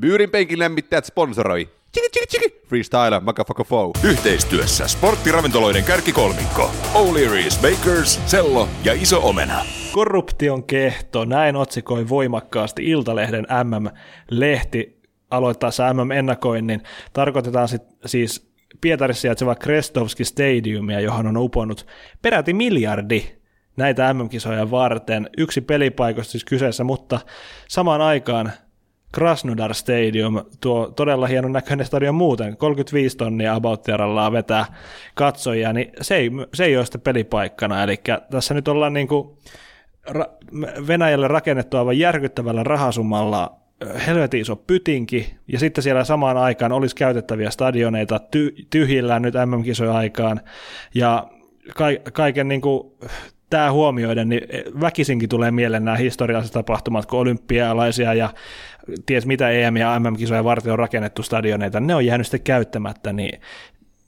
Byyrin penkin lämmittäjät sponsoroi. Chiki chiki chiki. Freestyle, motherfucker foe. Yhteistyössä sporttiravintoloiden kärkikolmikko. O'Leary's Bakers, Sello ja Iso Omena. Korruption kehto, näin otsikoi voimakkaasti Iltalehden MM-lehti aloittaessa MM-ennakoinnin. Tarkoitetaan sit, siis Pietarissa sijaitseva Krestovski Stadiumia, johon on uponnut peräti miljardi näitä MM-kisoja varten. Yksi pelipaikoista siis kyseessä, mutta samaan aikaan Krasnodar Stadium, tuo todella hienon näköinen stadion muuten, 35 tonnia about vetää katsojia, niin se ei, se ei ole sitten pelipaikkana, eli tässä nyt ollaan niin kuin Venäjälle rakennettu aivan järkyttävällä rahasummalla helvetin iso pytinki, ja sitten siellä samaan aikaan olisi käytettäviä stadioneita ty- tyhjillään nyt MM-kisojen aikaan, ja ka- kaiken niin kuin, tämä huomioiden, niin väkisinkin tulee mieleen nämä historialliset tapahtumat, kun olympialaisia ja ties mitä EM- ja MM-kisoja varten on rakennettu stadioneita, ne on jäänyt sitten käyttämättä, niin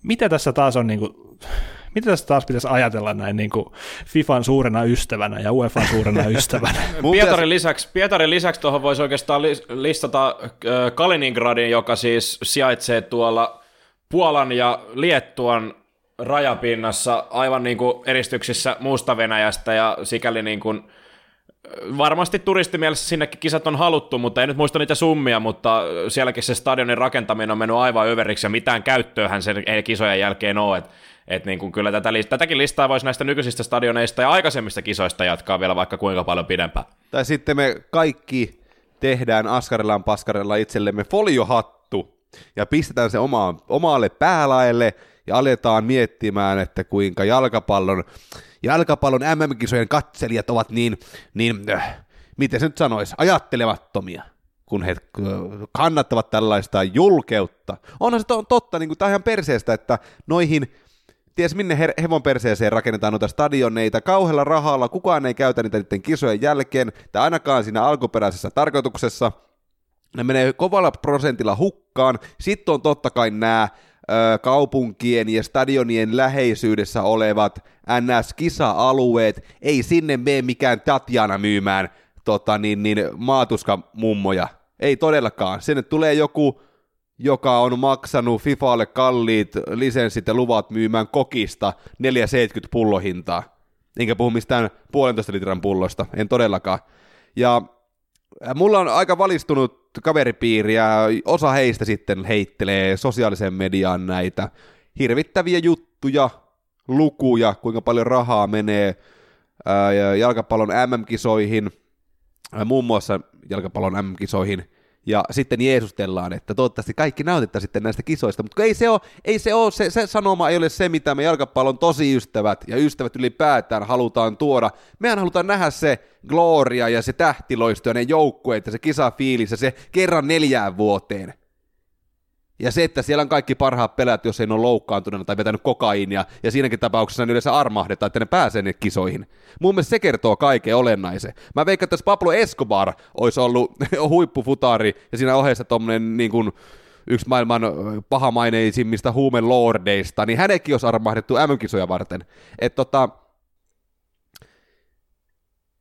mitä tässä taas on niin kuin, mitä tässä taas pitäisi ajatella näin niin kuin FIFAn suurena ystävänä ja UEFan suurena ystävänä? Pietarin lisäksi, Pietarin lisäksi tuohon voisi oikeastaan listata Kaliningradin, joka siis sijaitsee tuolla Puolan ja Liettuan rajapinnassa aivan niin kuin eristyksissä muusta Venäjästä ja sikäli niin kuin varmasti turistimielessä sinnekin kisat on haluttu, mutta ei nyt muista niitä summia, mutta sielläkin se stadionin rakentaminen on mennyt aivan överiksi ja mitään käyttöähän sen ei kisojen jälkeen ole, että et niin kuin kyllä tätä, tätäkin listaa voisi näistä nykyisistä stadioneista ja aikaisemmista kisoista jatkaa vielä vaikka kuinka paljon pidempään. Tai sitten me kaikki tehdään askarellaan paskarella itsellemme foliohattu ja pistetään se oma, omaalle päälaelle ja aletaan miettimään, että kuinka jalkapallon, jalkapallon MM-kisojen katselijat ovat niin, niin äh, miten se nyt sanoisi, ajattelemattomia kun he äh, kannattavat tällaista julkeutta. Onhan se to- totta, niin kuin, tämä on ihan perseestä, että noihin ties minne her- hevon perseeseen rakennetaan noita stadioneita kauhealla rahalla, kukaan ei käytä niitä niiden kisojen jälkeen, tai ainakaan siinä alkuperäisessä tarkoituksessa, ne menee kovalla prosentilla hukkaan, sitten on totta kai nämä kaupunkien ja stadionien läheisyydessä olevat NS-kisa-alueet, ei sinne mene mikään Tatjana myymään tota, niin, niin, maatuskamummoja. Ei todellakaan. Sinne tulee joku, joka on maksanut FIFAlle kalliit lisenssit ja luvat myymään kokista 4,70 pullohintaa. Enkä puhu mistään puolentoista litran pullosta, en todellakaan. Ja mulla on aika valistunut kaveripiiri ja osa heistä sitten heittelee sosiaalisen mediaan näitä hirvittäviä juttuja, lukuja, kuinka paljon rahaa menee ää, jalkapallon MM-kisoihin, ää, muun muassa jalkapallon MM-kisoihin ja sitten jeesustellaan, että toivottavasti kaikki nautitte sitten näistä kisoista, mutta ei se ole, ei se, ole se, se sanoma ei ole se, mitä me jalkapallon tosi ystävät ja ystävät ylipäätään halutaan tuoda. Mehän halutaan nähdä se gloria ja se tähtiloisto ja ne joukkueet ja se kisafiilis ja se kerran neljään vuoteen. Ja se, että siellä on kaikki parhaat pelaajat, jos ei ole loukkaantuneena tai vetänyt kokaiinia, ja siinäkin tapauksessa ne yleensä armahdetaan, että ne pääsee ne kisoihin. Mun mielestä se kertoo kaiken olennaisen. Mä veikkaan, että jos Pablo Escobar olisi ollut huippufutari, ja siinä ohessa tommonen niin kuin, yksi maailman pahamaineisimmista huumelordeista, niin hänetkin olisi armahdettu M-kisoja varten. Että tota,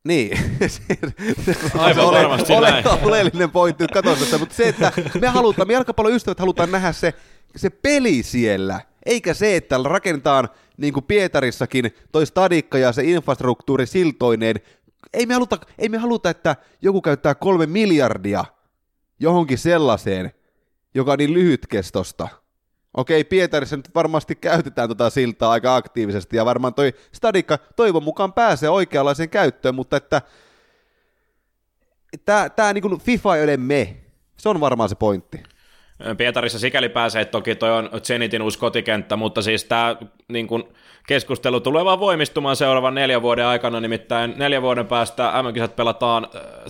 niin. Aivan ole, varmasti ole, näin. Oleellinen pointti nyt katsotaan, mutta se, että me halutaan, me jalkapallon ystävät halutaan nähdä se, se peli siellä, eikä se, että rakennetaan niin kuin Pietarissakin toi stadikka ja se infrastruktuuri siltoineen. Ei me, haluta, ei me haluta, että joku käyttää kolme miljardia johonkin sellaiseen, joka on niin lyhytkestosta. Okei, Pietarissa nyt varmasti käytetään tota siltaa aika aktiivisesti, ja varmaan toi stadikka toivon mukaan pääsee oikeanlaiseen käyttöön, mutta että tämä tää niinku FIFA ei ole me. Se on varmaan se pointti. Pietarissa sikäli pääsee, että toki toi on Zenitin uusi kotikenttä, mutta siis tämä niin kun, keskustelu tulee vaan voimistumaan seuraavan neljän vuoden aikana, nimittäin neljän vuoden päästä MM-kisat pelataan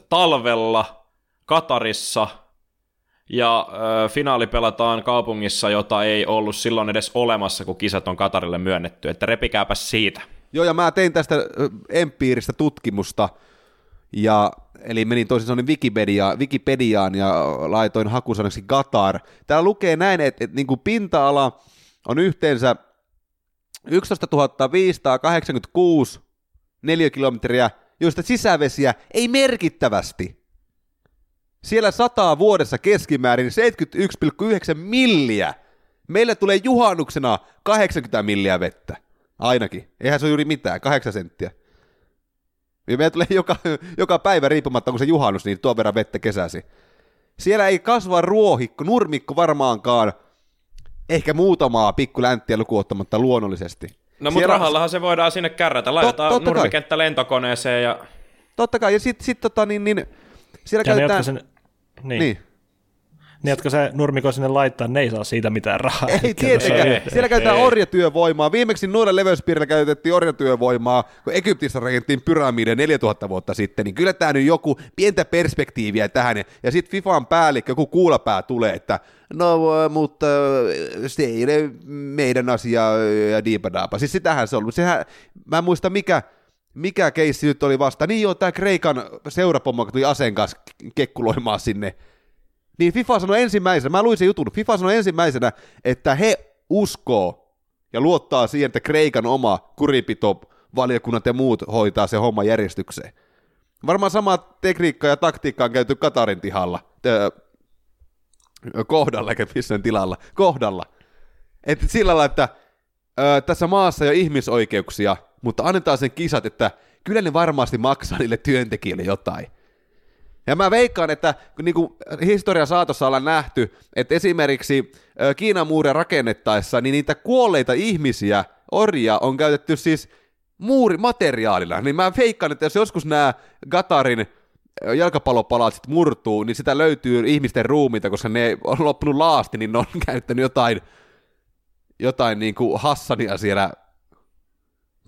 talvella Katarissa – ja ö, finaali pelataan kaupungissa, jota ei ollut silloin edes olemassa, kun kisat on Katarille myönnetty, että repikääpä siitä. Joo, ja mä tein tästä empiiristä tutkimusta, ja, eli menin toisin sanoen Wikipedia, Wikipediaan ja laitoin hakusanaksi Qatar. Täällä lukee näin, että, että niin kuin pinta-ala on yhteensä 11 586 neliökilometriä, joista sisävesiä ei merkittävästi Siellä sataa vuodessa keskimäärin 71,9 milliä. Meillä tulee juhannuksena 80 milliä vettä. Ainakin. Eihän se ole juuri mitään, 8 senttiä. Ja meillä tulee joka, joka päivä riippumatta, kun se juhannus, niin tuon verran vettä kesäsi. Siellä ei kasva ruohikko, nurmikko varmaankaan, ehkä muutamaa pikku länttiä lukuottamatta luonnollisesti. No mutta rahallahan se voidaan sinne kärrätä. Laitetaan nurmikenttä lentokoneeseen ja Totta kai, ja sitten sit, tota, niin, niin, siellä Ja ne, käytetään... jotka sen, niin, niin. Ne, jotka se nurmikon sinne laittaa, ne ei saa siitä mitään rahaa. Ei tietenkään. ei, Siellä käytetään ei. orjatyövoimaa. Viimeksi noilla leveyspiirillä käytettiin orjatyövoimaa, kun Egyptissä rakennettiin pyramidia 4000 vuotta sitten, niin kyllä tämä nyt joku pientä perspektiiviä tähän. Ja, ja sitten FIFAn päällikkö, joku kuulapää tulee, että no, äh, mutta äh, se ei ole meidän asia äh, ja diipadaapa. Siis sitähän se on ollut. Sehän, mä en muista mikä, mikä keissi nyt oli vasta. Niin joo, tämä Kreikan seurapommo, kun tuli aseen kanssa kekkuloimaan sinne niin FIFA sanoi ensimmäisenä, mä luin sen jutun, FIFA sanoi ensimmäisenä, että he uskoo ja luottaa siihen, että Kreikan oma kuripito valiokunnat ja muut hoitaa se homma järjestykseen. Varmaan sama tekniikka ja taktiikka on käyty Katarin tihalla, tö, kohdalla, eikä missään tilalla, kohdalla. Että sillä lailla, että ö, tässä maassa ole ihmisoikeuksia, mutta annetaan sen kisat, että kyllä ne varmasti maksaa niille työntekijöille jotain. Ja mä veikkaan, että niin kuin historian saatossa ollaan nähty, että esimerkiksi Kiinan muuria rakennettaessa, niin niitä kuolleita ihmisiä, orjia, on käytetty siis muurimateriaalina. Niin mä veikkaan, että jos joskus nämä Gatarin jalkapallopalatsit murtuu, niin sitä löytyy ihmisten ruumiita, koska ne on loppunut laasti, niin ne on käyttänyt jotain, jotain niin kuin Hassania siellä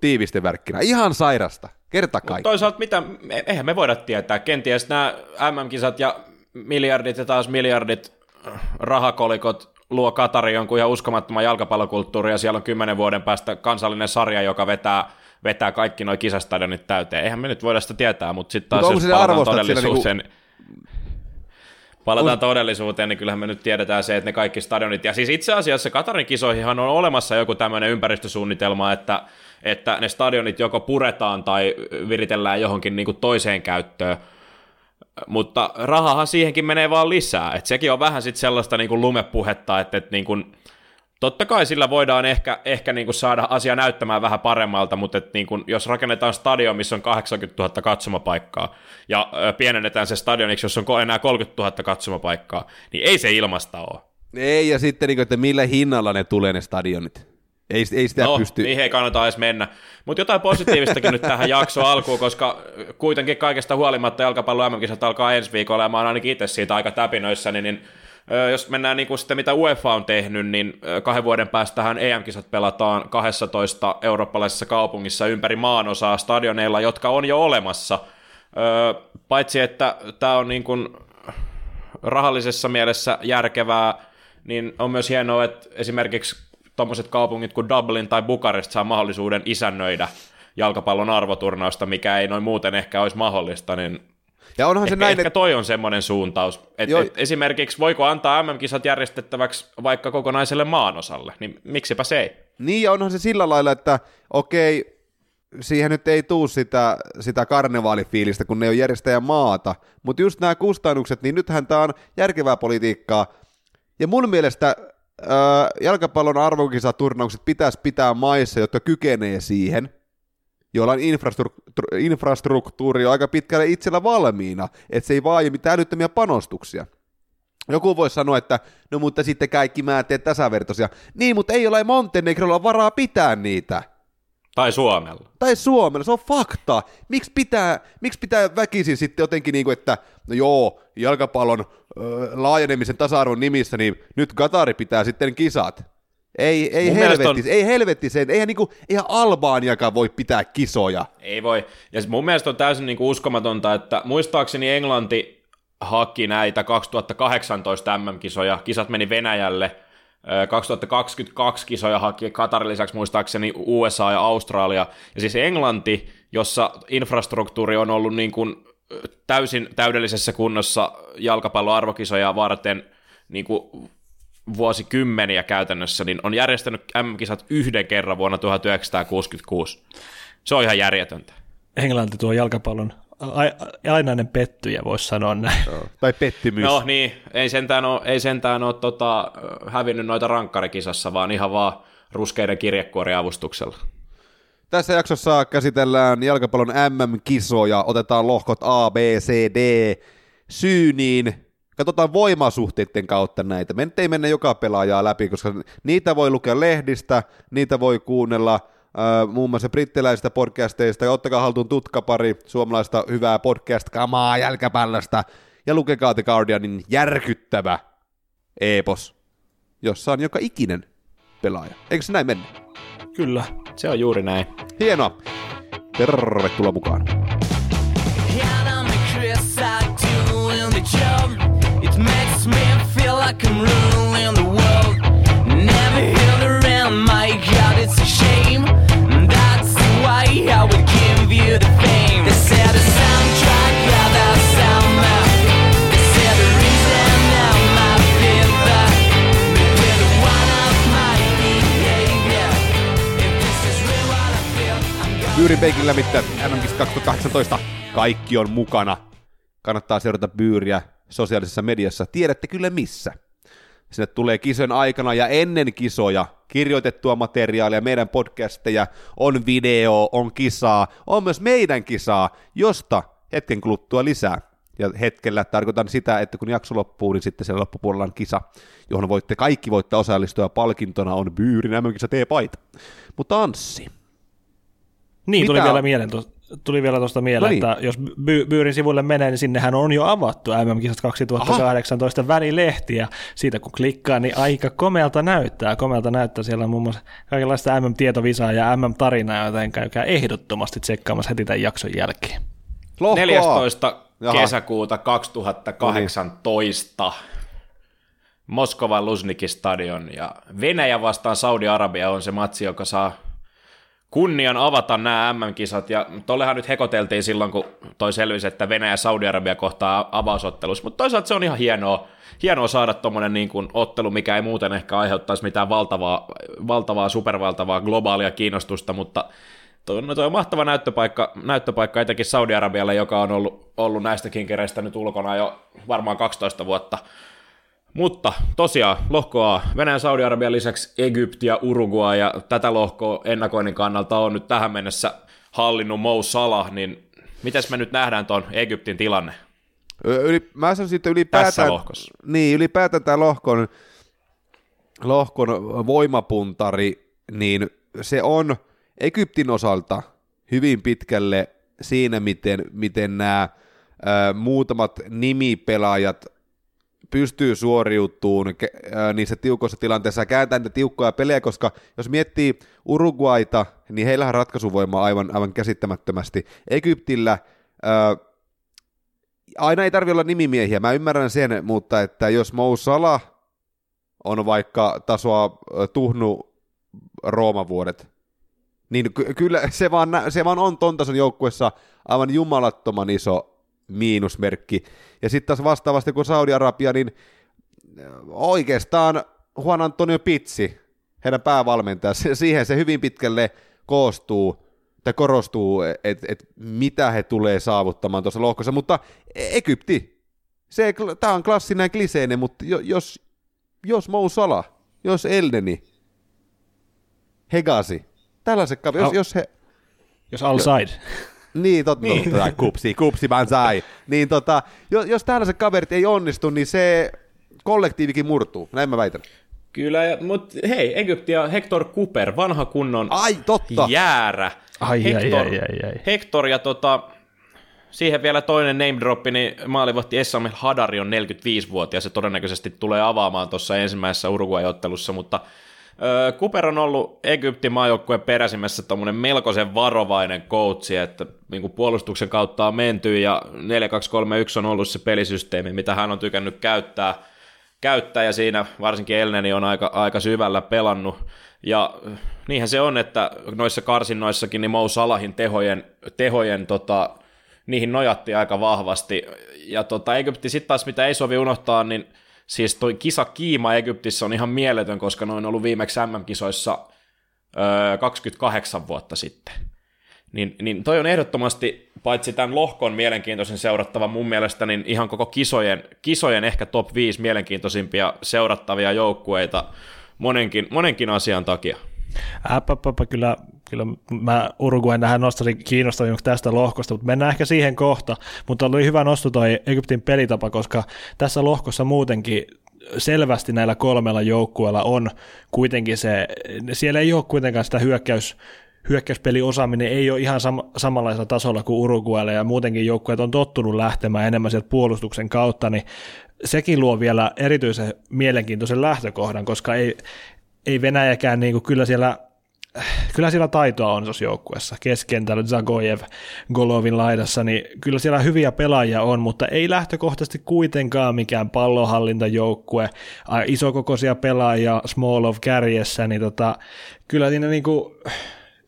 tiivisteverkkinä. Ihan sairasta. Kerta Mut kaikki. toisaalta mitä, me- eihän me voida tietää. Kenties nämä MM-kisat ja miljardit ja taas miljardit äh, rahakolikot luo Katari jonkun ihan uskomattoman jalkapallokulttuurin ja siellä on kymmenen vuoden päästä kansallinen sarja, joka vetää, vetää kaikki nuo kisastadionit täyteen. Eihän me nyt voida sitä tietää, mutta sitten taas Mut onko jos palataan arvostat siellä todellisuuteen, Palataan todellisuuteen, niin kyllähän me nyt tiedetään se, että ne kaikki stadionit, ja siis itse asiassa Katarin kisoihinhan on olemassa joku tämmöinen ympäristösuunnitelma, että, että ne stadionit joko puretaan tai viritellään johonkin niin kuin toiseen käyttöön, mutta rahahan siihenkin menee vaan lisää, että sekin on vähän sitten sellaista niin kuin lumepuhetta, että, että niin kuin, totta kai sillä voidaan ehkä, ehkä niin kuin saada asia näyttämään vähän paremmalta, mutta että niin kuin, jos rakennetaan stadion, missä on 80 000 katsomapaikkaa, ja pienennetään se stadioniksi, jos on enää 30 000 katsomapaikkaa, niin ei se ilmasta ole. Ei, ja sitten, niin kuin, että millä hinnalla ne tulee ne stadionit. Ei, ei sitä No, pysty... niihin ei kannata edes mennä. Mutta jotain positiivistakin nyt tähän jaksoon alkuun, koska kuitenkin kaikesta huolimatta jalkapallo MM-kisat alkaa ensi viikolla, ja mä oon ainakin itse siitä aika täpinöissäni, niin jos mennään niin kuin sitten mitä UEFA on tehnyt, niin kahden vuoden päästähän EM-kisat pelataan 12 eurooppalaisessa kaupungissa ympäri maanosaa stadioneilla, jotka on jo olemassa. Paitsi, että tämä on niin kuin rahallisessa mielessä järkevää, niin on myös hienoa, että esimerkiksi tuommoiset kaupungit kuin Dublin tai Bukarest saa mahdollisuuden isännöidä jalkapallon arvoturnausta, mikä ei noin muuten ehkä olisi mahdollista, niin Ja onhan se ehkä, näin, ehkä toi on semmoinen suuntaus. Et, et esimerkiksi voiko antaa MM-kisat järjestettäväksi vaikka kokonaiselle maanosalle, niin miksipä se ei? Niin, ja onhan se sillä lailla, että okei, siihen nyt ei tuu sitä, sitä karnevaalifiilistä, kun ne on järjestäjä maata, mutta just nämä kustannukset, niin nythän tämä on järkevää politiikkaa. Ja mun mielestä jalkapallon arvokisaturnaukset pitäisi pitää maissa, jotka kykenee siihen, joilla on infrastruktu- infrastruktuuri jo aika pitkälle itsellä valmiina, että se ei vaadi mitään älyttömiä panostuksia. Joku voisi sanoa, että no mutta sitten kaikki määnteet tasavertoisia. Niin, mutta ei ole Montenegrolla varaa pitää niitä. Tai Suomella. Tai Suomella, se on fakta. Miksi pitää, miksi pitää väkisin sitten jotenkin niin kuin, että no joo, jalkapallon ö, laajenemisen tasa-arvon nimissä, niin nyt Katari pitää sitten kisat. Ei, ei helvetti, on- ei helvetti sen, eihän, niinku, eihän Albaaniakaan voi pitää kisoja. Ei voi. Ja mun mielestä on täysin niinku uskomatonta, että muistaakseni Englanti haki näitä 2018 MM-kisoja. Kisat meni Venäjälle. Ö, 2022 kisoja haki Katarin lisäksi muistaakseni USA ja Australia. Ja siis Englanti, jossa infrastruktuuri on ollut niin kuin täysin täydellisessä kunnossa jalkapalloarvokisoja varten niin kuin vuosikymmeniä käytännössä, niin on järjestänyt MM-kisat yhden kerran vuonna 1966. Se on ihan järjetöntä. Englanti tuo jalkapallon ainainen pettyjä, voisi sanoa näin. Tai pettymys. No niin, ei sentään ole, ei sentään ole tota, hävinnyt noita rankkarikisassa, vaan ihan vaan ruskeiden kirjekuoriavustuksella. Tässä jaksossa käsitellään jalkapallon MM-kisoja, otetaan lohkot A, B, C, D syyniin, katsotaan voimasuhteiden kautta näitä. Me ei mennä joka pelaajaa läpi, koska niitä voi lukea lehdistä, niitä voi kuunnella äh, muun muassa brittiläisistä podcasteista, ja ottakaa haltuun tutkapari suomalaista hyvää podcast-kamaa jalkapallosta, ja lukekaa The Guardianin järkyttävä epos, jossa on joka ikinen pelaaja. Eikö se näin mennä? Kyllä. Se on juuri näin. Hienoa. Tervetuloa mukaan. And I'm a Chris, I do in the job. It makes me feel like I'm ruling Byyrin peikillä mitään MM 2018. Kaikki on mukana. Kannattaa seurata Byyriä sosiaalisessa mediassa. Tiedätte kyllä missä. Sinne tulee kisojen aikana ja ennen kisoja kirjoitettua materiaalia, meidän podcasteja, on video, on kisaa, on myös meidän kisaa, josta hetken kuluttua lisää. Ja hetkellä tarkoitan sitä, että kun jakso loppuu, niin sitten siellä loppupuolella on kisa, johon voitte, kaikki voitte osallistua, ja palkintona on Byyrin MM-kisa T-paita. Mutta Anssi, Niin, tuli vielä, mieleen, tuosta- tuli vielä tuosta mieleen, No niin. että jos By- Byyrin sivuille menee, niin sinnehän on jo avattu MM-kisat 2018 välilehti, ja siitä kun klikkaa, niin aika komealta näyttää. Komealta näyttää, siellä on muun muassa kaikenlaista MM-tietovisaa ja MM-tarinaa, joten käykää ehdottomasti tsekkaamassa heti tämän jakson jälkeen. lohko A. 14. Jaha. kesäkuuta 2018 Moskovan Luzhniki stadion ja Venäjä vastaan Saudi-Arabia on se matsi, joka saa kunnian avata nämä MM-kisat, ja tollehan nyt hekoteltiin silloin, kun toi selvisi, että Venäjä ja Saudi-Arabia kohtaa avausottelussa, mutta toisaalta se on ihan hienoa, hienoa saada tuommoinen niin ottelu, mikä ei muuten ehkä aiheuttaisi mitään valtavaa, valtavaa supervaltavaa globaalia kiinnostusta, mutta Toi, no toi on mahtava näyttöpaikka, näyttöpaikka etenkin Saudi-Arabialle, joka on ollut, ollut näistä kinkereistä nyt ulkona jo varmaan 12 vuotta. Mutta tosiaan lohkoa Venäjän Saudi-Arabian lisäksi Egypti ja Uruguay ja tätä lohkoa ennakoinnin kannalta on nyt tähän mennessä hallinnut Mo Salah, niin miten me nyt nähdään tuon Egyptin tilanne? Ö, Yli, mä sanoisin, että ylipäätään, Tässä. Niin, ylipäätään tämä lohkon, lohkon voimapuntari, niin se on Egyptin osalta hyvin pitkälle siinä, miten, miten nämä ä, muutamat nimipelaajat pystyy suoriutumaan niissä tiukoissa tilanteissa ja kääntää niitä tiukkoja pelejä, koska jos miettii Uruguaita, niin heillähän ratkaisuvoima aivan, aivan käsittämättömästi. Egyptillä ää, aina ei tarvitse olla nimimiehiä, mä ymmärrän sen, mutta että jos Mo Salah on vaikka tasoa tuhnu Roomavuodet, niin ky- kyllä se vaan, se vaan on ton tason joukkuessa aivan jumalattoman iso miinusmerkki. Ja sitten taas vastaavasti kuin Saudi-Arabia, niin ö, oikeastaan Juan Antonio Pitsi, heidän päävalmentaja, siihen se hyvin pitkälle koostuu tai korostuu, että et mitä he tulee saavuttamaan tuossa lohkossa, mutta Egypti, se, tämä on klassinen kliseinen, mutta jo- jos, jos Mou Salah, jos Eldeni, Hegasi, tällaiset kaverit, jos, jos he, Jos all side. Niin, totta, niin. totta kupsi, kupsi man sai. Niin tota, jos, jos tällaiset kaverit ei onnistu, niin se kollektiivikin murtuu, näin mä väitän. Kyllä, mutta hei, Egypti ja Hector Cooper, vanha kunnon Ai, totta. jäärä. Ai, ai, Hector, ai, ai, ai. Hector ja tota, siihen vielä toinen name droppi, niin maalivahti Essamel Hadari on 45-vuotias ja todennäköisesti tulee avaamaan tuossa ensimmäisessä Uruguay-ottelussa, mutta Cooper on ollut Egyptin maajoukkueen peräsimmässä tommonen melkoisen varovainen coachi, että niin kuin puolustuksen kautta on menty ja 4-2-3-1 on ollut se pelisysteemi, mitä hän on tykännyt käyttää, käyttää ja siinä varsinkin Elneni on aika, aika syvällä pelannut. Ja niinhän se on, että noissa karsinnoissakin niin Mo Salahin tehojen, tehojen tota, niihin nojattiin aika vahvasti. Ja tota, Egypti sitten taas, mitä ei sovi unohtaa, niin siis toi kisa kiima Egyptissä on ihan mieletön, koska noin ollut viimeksi MM-kisoissa öö, 28 vuotta sitten. Niin, niin toi on ehdottomasti paitsi tämän lohkon mielenkiintoisin seurattava mun mielestä, niin ihan koko kisojen, kisojen ehkä top 5 mielenkiintoisimpia seurattavia joukkueita monenkin, monenkin asian takia. Äppäppäpä, kyllä, kyllä mä Uruguayn tähän nostaisin kiinnostavimmaksi tästä lohkosta, mutta mennään ehkä siihen kohta. Mutta oli hyvä nosto toi Egyptin pelitapa, koska tässä lohkossa muutenkin selvästi näillä kolmella joukkueella on kuitenkin se, siellä ei ole kuitenkaan sitä hyökkäys, hyökkäyspeliosaaminen ei ole ihan sam- samanlaisella tasolla kuin Uruguaylla ja muutenkin joukkueet on tottunut lähtemään enemmän sieltä puolustuksen kautta, niin sekin luo vielä erityisen mielenkiintoisen lähtökohdan, koska ei, ei Venäjäkään niin kuin, kyllä siellä kyllä siellä taitoa on tuossa joukkueessa. Keskentällä Zagojev Golovin laidassa, niin kyllä siellä hyviä pelaajia on, mutta ei lähtökohtaisesti kuitenkaan mikään pallonhallintajoukkue. Isokokoisia pelaajia Small of kärjessä, niin tota, kyllä siinä niinku,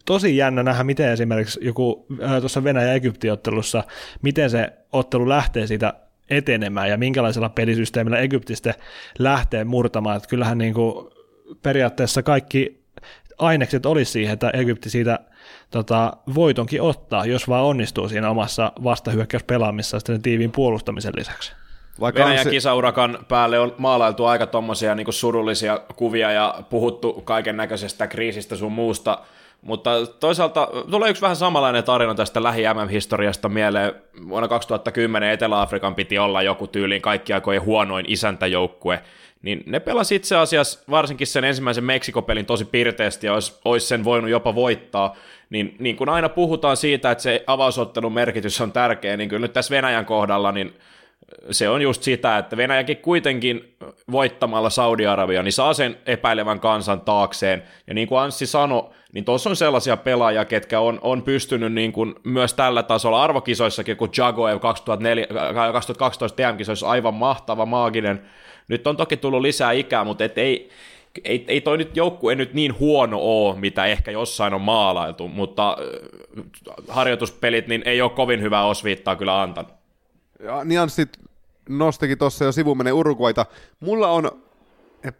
tosi jännä nähdä, miten esimerkiksi joku tuossa Venäjä-Egypti-ottelussa, miten se ottelu lähtee siitä etenemään ja minkälaisella pelisysteemillä Egyptistä lähtee murtamaan. Että kyllähän niin kuin periaatteessa kaikki ainekset olisi siihen, että Egypti siitä tota, voitonkin ottaa, jos vaan onnistuu siinä omassa vastahyökkäyspelaamissa sitten tiiviin puolustamisen lisäksi. Vaikka Venäjän se... kisaurakan päälle on maalailtu aika tommosia niin surullisia kuvia ja puhuttu kaiken näköisestä kriisistä sun muusta, mutta toisaalta tulee yksi vähän samanlainen tarina tästä lähi historiasta mieleen. Vuonna 2010 Etelä-Afrikan piti olla joku tyyliin kaikki aikojen huonoin isäntäjoukkue, niin ne pelasi itse asiassa varsinkin sen ensimmäisen Meksikopelin tosi pirteästi ja olisi, olisi sen voinut jopa voittaa, niin, niin kun aina puhutaan siitä, että se avausottelun merkitys on tärkeä, niin kyllä nyt tässä Venäjän kohdalla, niin se on just sitä, että Venäjäkin kuitenkin voittamalla Saudi-Arabia, niin saa sen epäilevän kansan taakseen. Ja niin kuin Anssi sanoi, niin tuossa on sellaisia pelaajia, ketkä on, on pystynyt niin kuin myös tällä tasolla arvokisoissakin, kun Jagoev 2004, 2012 TM-kisoissa aivan mahtava, maaginen. Nyt on toki tullut lisää ikää, mutta et ei, ei, ei toi nyt joukkue nyt niin huono ole, mitä ehkä jossain on maalailtu, mutta äh, harjoituspelit niin ei ole kovin hyvää osviittaa kyllä antanut. Ja Nianssit nostikin tuossa jo sivumenen Uruguaita. Mulla on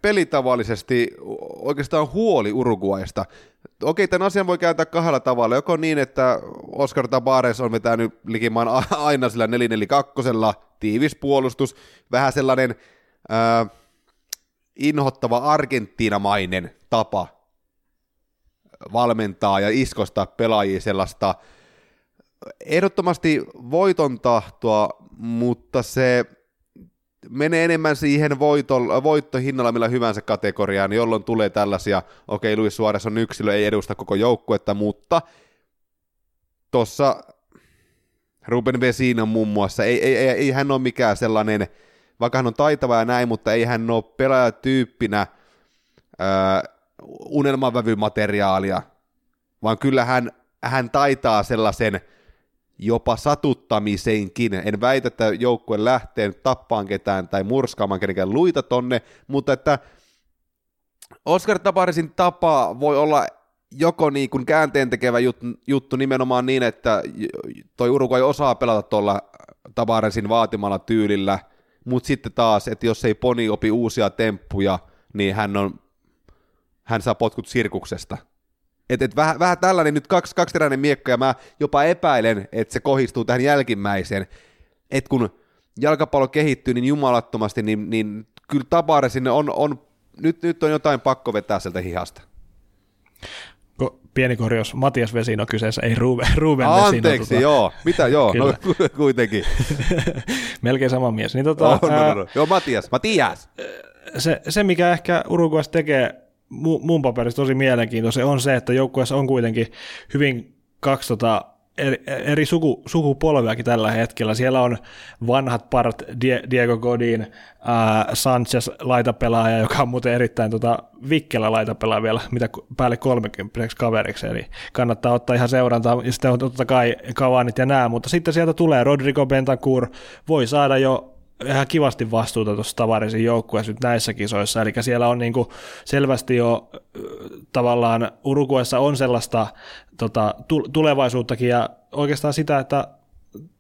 pelitavallisesti oikeastaan huoli Uruguaista. Okei, tämän asian voi kääntää kahdella tavalla. Joko niin, että Oscar Tabares on vetänyt likimaan aina sillä 442, tiivis puolustus, vähän sellainen äh, inhottava argentiinamainen tapa valmentaa ja iskostaa pelaajia sellaista ehdottomasti voiton tahtoa, mutta se menee enemmän siihen voittohinnalla millä hyvänsä kategoriaan, jolloin tulee tällaisia, okei, Luis Suarez on yksilö, ei edusta koko joukkuetta, mutta tuossa Ruben Vesino muun muassa, ei, ei, ei, ei hän ole mikään sellainen, vaikka hän on taitava ja näin, mutta ei hän ole pelaajatyyppinä öö, unelmavävymateriaalia, vaan kyllä hän, hän taitaa sellaisen – jopa satuttamiseenkin. En väitä, että joukkue lähtee tappaan ketään tai murskaamaan kenenkään luita tonne, mutta että Oscar Tabarisin tapa voi olla joko niin kuin käänteen tekevä juttu, juttu nimenomaan niin, että toi Uruguay osaa pelata tuolla Tabarisin vaatimalla tyylillä, mutta sitten taas, että jos ei Poni opi uusia temppuja, niin hän, on, hän saa potkut sirkuksesta – et, et vähän, vähän tällainen nyt kaksi, kaksiteräinen miekka, ja mä jopa epäilen, että se kohistuu tähän jälkimmäiseen. Että kun jalkapallo kehittyy niin jumalattomasti, niin, niin kyllä Tabare sinne on, on nyt, nyt on jotain pakko vetää sieltä hihasta. Pieni korjaus, Matias Vesino kyseessä, ei Ruben, Ruben Anteeksi, Vesino. Anteeksi, tota... joo. Mitä joo? No kuitenkin. Melkein sama mies. Niin, tota, oh, no, no, no. Joo, Matias, Matias. Se, se, mikä ehkä Uruguas tekee mun paperissa tosi mielenkiintoista on se, että joukkueessa on kuitenkin hyvin kaksi tota, eri, eri suku, sukupolveakin tällä hetkellä. Siellä on vanhat parat, Diego Godin, äh, Sanchez laitapelaaja, joka on muuten erittäin tota, vikkelä laitapelaaja vielä, mitä päälle 30 kaveriksi, eli kannattaa ottaa ihan seurantaa, ja sitten on totta kai Kavanit ja nämä, mutta sitten sieltä tulee Rodrigo Bentancur, voi saada jo ihan kivasti vastuuta tuossa Tavarisin joukkueessa nyt näissä kisoissa, eli siellä on niin selvästi jo tavallaan Uruguayssa on sellaista tota, tulevaisuuttakin ja oikeastaan sitä, että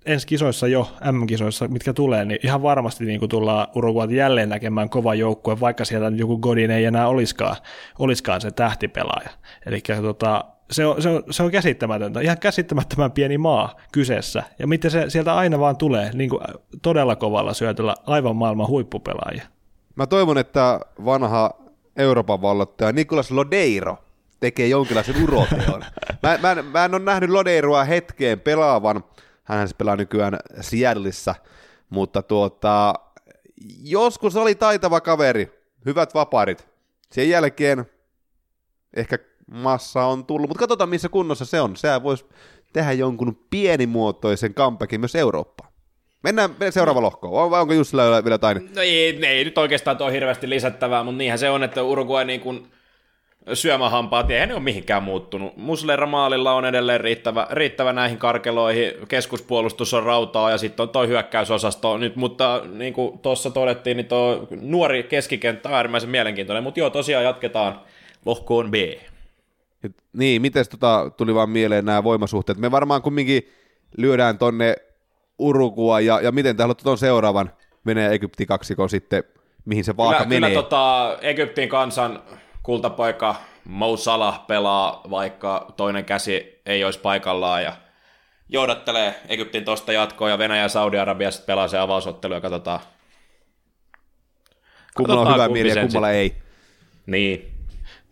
ensi kisoissa jo, M-kisoissa, mitkä tulee, niin ihan varmasti niin kuin tullaan Uruguayt jälleen näkemään kova joukkue, vaikka sieltä joku Godin ei enää olisikaan, olisikaan se tähtipelaaja. Eli tota, se on, se, on, se on käsittämätöntä. Ihan käsittämättömän pieni maa kyseessä. Ja miten se sieltä aina vaan tulee niin kuin todella kovalla syötöllä aivan maailman huippupelaajia. Mä toivon, että vanha Euroopan vallottaja Nicolas Lodeiro tekee jonkinlaisen uroteon. Mä, mä, en- mä en ole nähnyt Lodeiroa hetkeen pelaavan, hän se pelaa nykyään Seattleissa, mutta tuota, joskus oli taitava kaveri, hyvät vaparit. Sen jälkeen ehkä massa on tullut, mutta katsotaan missä kunnossa se on. Sehän voisi tehdä jonkun pienimuotoisen comebackin myös Eurooppaan. Mennään seuraava lohkoon, vai onko Jussilla vielä jotain? No ei, ei nyt oikeastaan tuo hirveästi lisättävää, mutta niinhän se on, että Uruguay niin kuin syömähampaat, eihän ne ole mihinkään muuttunut. Muslera maalilla on edelleen riittävä, riittävä näihin karkeloihin, keskuspuolustus on rautaa ja sitten on toi hyökkäysosasto nyt, mutta niin kuin tuossa todettiin, niin tuo nuori keskikenttä on äärimmäisen mielenkiintoinen, mutta joo, tosiaan jatketaan lohkoon B. Et, niin, miten tota, tuli vaan mieleen nämä voimasuhteet? Me varmaan kumminkin lyödään tonne Urugua ja, ja miten te haluatte ton seuraavan Venäjä Egypti kaksikon sitten, mihin se vaaka Kyllä, menee? kyllä tota, Egyptin kansan kultapoika Mo Salah pelaa, vaikka toinen käsi ei olisi paikallaan ja johdattelee Egyptin tosta jatkoa ja Venäjä ja Saudi-Arabia sitten pelaa se avausottelu ja katsotaan. kummalla on hyvä mieli ja kummalla ei. Niin.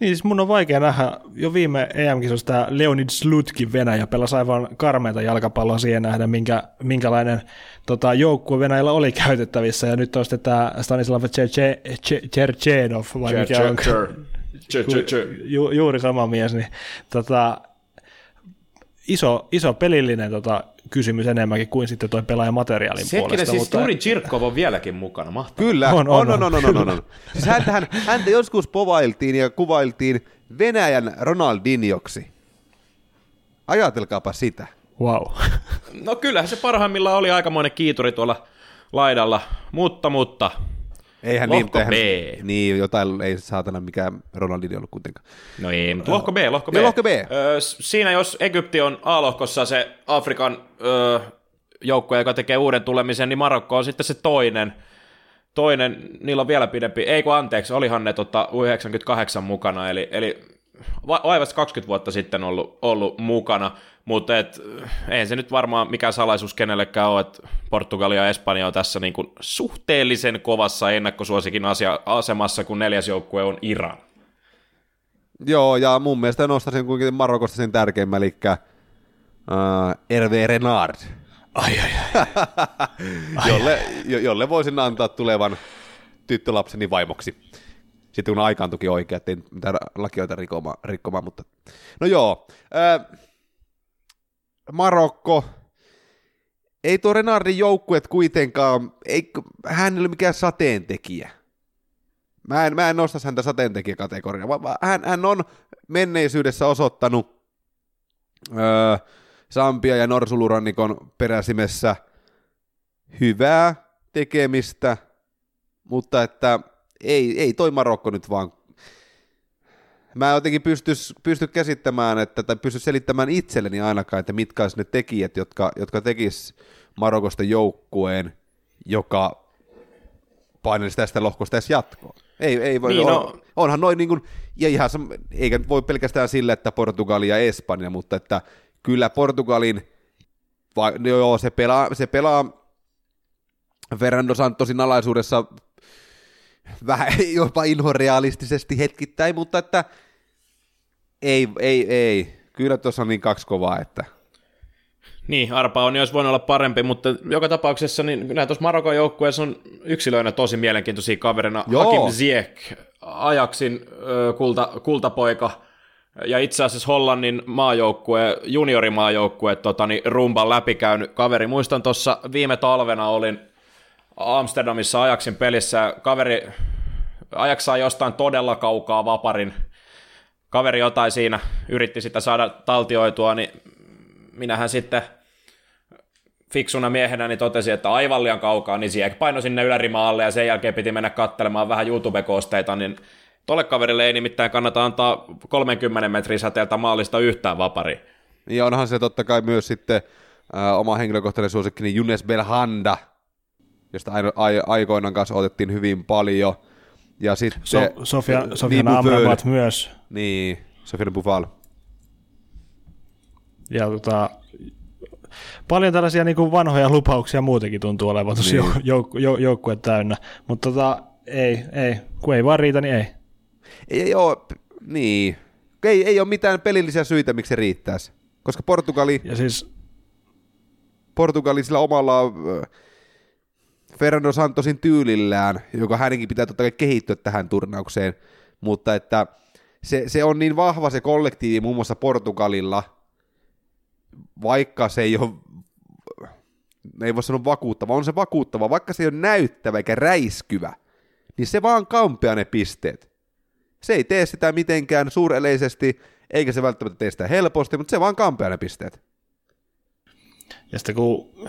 Niin siis mun on vaikea nähdä, jo viime EM-kisossa tämä Leonid Slutkin Venäjä pelasi aivan karmeita jalkapalloa siihen nähdä, minkä, minkälainen tota, joukkue Venäjällä oli käytettävissä, ja nyt on sitten tämä Stanislav Cherchenov, vai mikä on, ju, juuri sama mies, niin tota, iso, iso pelillinen tota, kysymys enemmänkin kuin sitten tuo pelaajamateriaalin Setkinen puolesta. siis mutta, Turi Chirkov on vieläkin mukana, mahtavaa. Kyllä, On, on, on, on, on, on, on, on, on. Siis häntähän, häntä joskus povailtiin ja kuvailtiin Venäjän Ronaldinhoksi. Ajatelkaapa sitä. wow. No kyllähän se parhaimmillaan oli aikamoinen kiituri tuolla laidalla, mutta, mutta Eihän Lohko niin, B. niin, jotain ei saatana mikään Ronaldinho ollut kuitenkaan. No ei, mutta lohko B, lohko B. Joo, lohko B. Öö, siinä jos Egypti on A-lohkossa se Afrikan öö, joukkue, joka tekee uuden tulemisen, niin Marokko on sitten se toinen. Toinen, niillä on vielä pidempi, ei kun anteeksi, olihan ne tota, U98 mukana, eli, eli va- vaivasti 20 vuotta sitten ollut, ollut mukana, mutta et, eihän se nyt varmaan mikään salaisuus kenellekään ole, että Portugali ja Espanja on tässä niin kuin suhteellisen kovassa ennakkosuosikin asia, asemassa, kun neljäs joukkue on Iran. Joo, ja mun mielestä nostaisin kuitenkin Marokosta sen tärkeimmän, eli uh, Hervé Renard, Ai, ai, ai. jolle, jo, jolle voisin antaa tulevan tyttölapseni vaimoksi. Sitten kun aikaan toki oikein, ettei mitään lakioita rikkomaan, rikkomaan mutta... No joo, äh, Marokko, ei tuo Renardin joukkuet kuitenkaan, ei, hän ei ole mikään sateentekijä. Mä en, mä en nosta häntä sateentekijäkategoriaan, vaan hän, hän on menneisyydessä osoittanut öö, Sampia ja Norsulurannikon peräsimessä hyvää tekemistä, mutta että ei, ei toi Marokko nyt vaan mä en jotenkin pysty, pysty käsittämään, että, tai pysty selittämään itselleni ainakaan, että mitkä olisi ne tekijät, jotka, jotka tekis Marokosta joukkueen, joka painelisi tästä lohkosta edes jatkoon. Ei, ei voi, Niin, on, no- onhan noin niin kuin, ja ihan, eikä voi pelkästään sillä, että Portugali ja Espanja, mutta että kyllä Portugalin, vai, no joo, se pelaa, se pelaa Fernando Santosin alaisuudessa vähän jopa inhorealistisesti hetkittäin, mutta että ei, ei, ei. Kyllä tuossa on niin kaksi kovaa, että Niin, Arpa on olisi voinut olla parempi, mutta joka tapauksessa niin näin tuossa Marokon joukkueessa on yksilöinä tosi mielenkiintoisia kaverina. Joo. Hakim Ziyech, Ajaksin kulta, kultapoika, ja itse asiassa Hollannin maajoukkue, juniorimaajoukkue, tota, niin rumban läpikäynyt kaveri. Muistan tuossa viime talvena olin Amsterdamissa Ajaksin pelissä, kaveri Ajax saa jostain todella kaukaa vaparin. Kaveri jotain siinä yritti sitä saada taltioitua, niin minähän sitten fiksuna miehenä niin totesin, että aivan liian kaukaa, niin Ziyech painoi sinne ylärimaalle ja sen jälkeen piti mennä katselemaan vähän YouTube-koosteita, niin tolle kaverille ei nimittäin kannata antaa 30 metrin säteeltä maalista yhtään vapari. Ja onhan se totta kai myös sitten ää, oma henkilökohtainen suosikkini niin Junes Belhanda, josta aikoinaan kanssa otettiin hyvin paljon. Ja sitten... So, Sofia, Sofia. Amrabat myös. Niin, Sofiane Buffal. Ja tota, paljon tällaisia niin kuin vanhoja lupauksia muutenkin tuntuu olevan tuossa Niin. jouk- jou- joukkue täynnä, mutta tota, ei, ei, kun ei vaan riitä, niin ei. Ei, ei ole, niin. Ei, ei ole mitään pelillisiä syitä, miksi se riittäisi. Koska Portugali, Ja siis Portugali sillä omalla Fernando Santosin tyylillään, joka hänenkin pitää totta kai kehittyä tähän turnaukseen, mutta että se, se on niin vahva se kollektiivi muun muassa Portugalilla, vaikka se ei ole, ei voi sanoa vakuuttava, on se vakuuttava, vaikka se ei ole näyttävä eikä räiskyvä, niin se vaan kampea ne pisteet. Se ei tee sitä mitenkään suureleisesti, eikä se välttämättä tee sitä helposti, mutta se vaan kampea ne pisteet. Ja sitten kun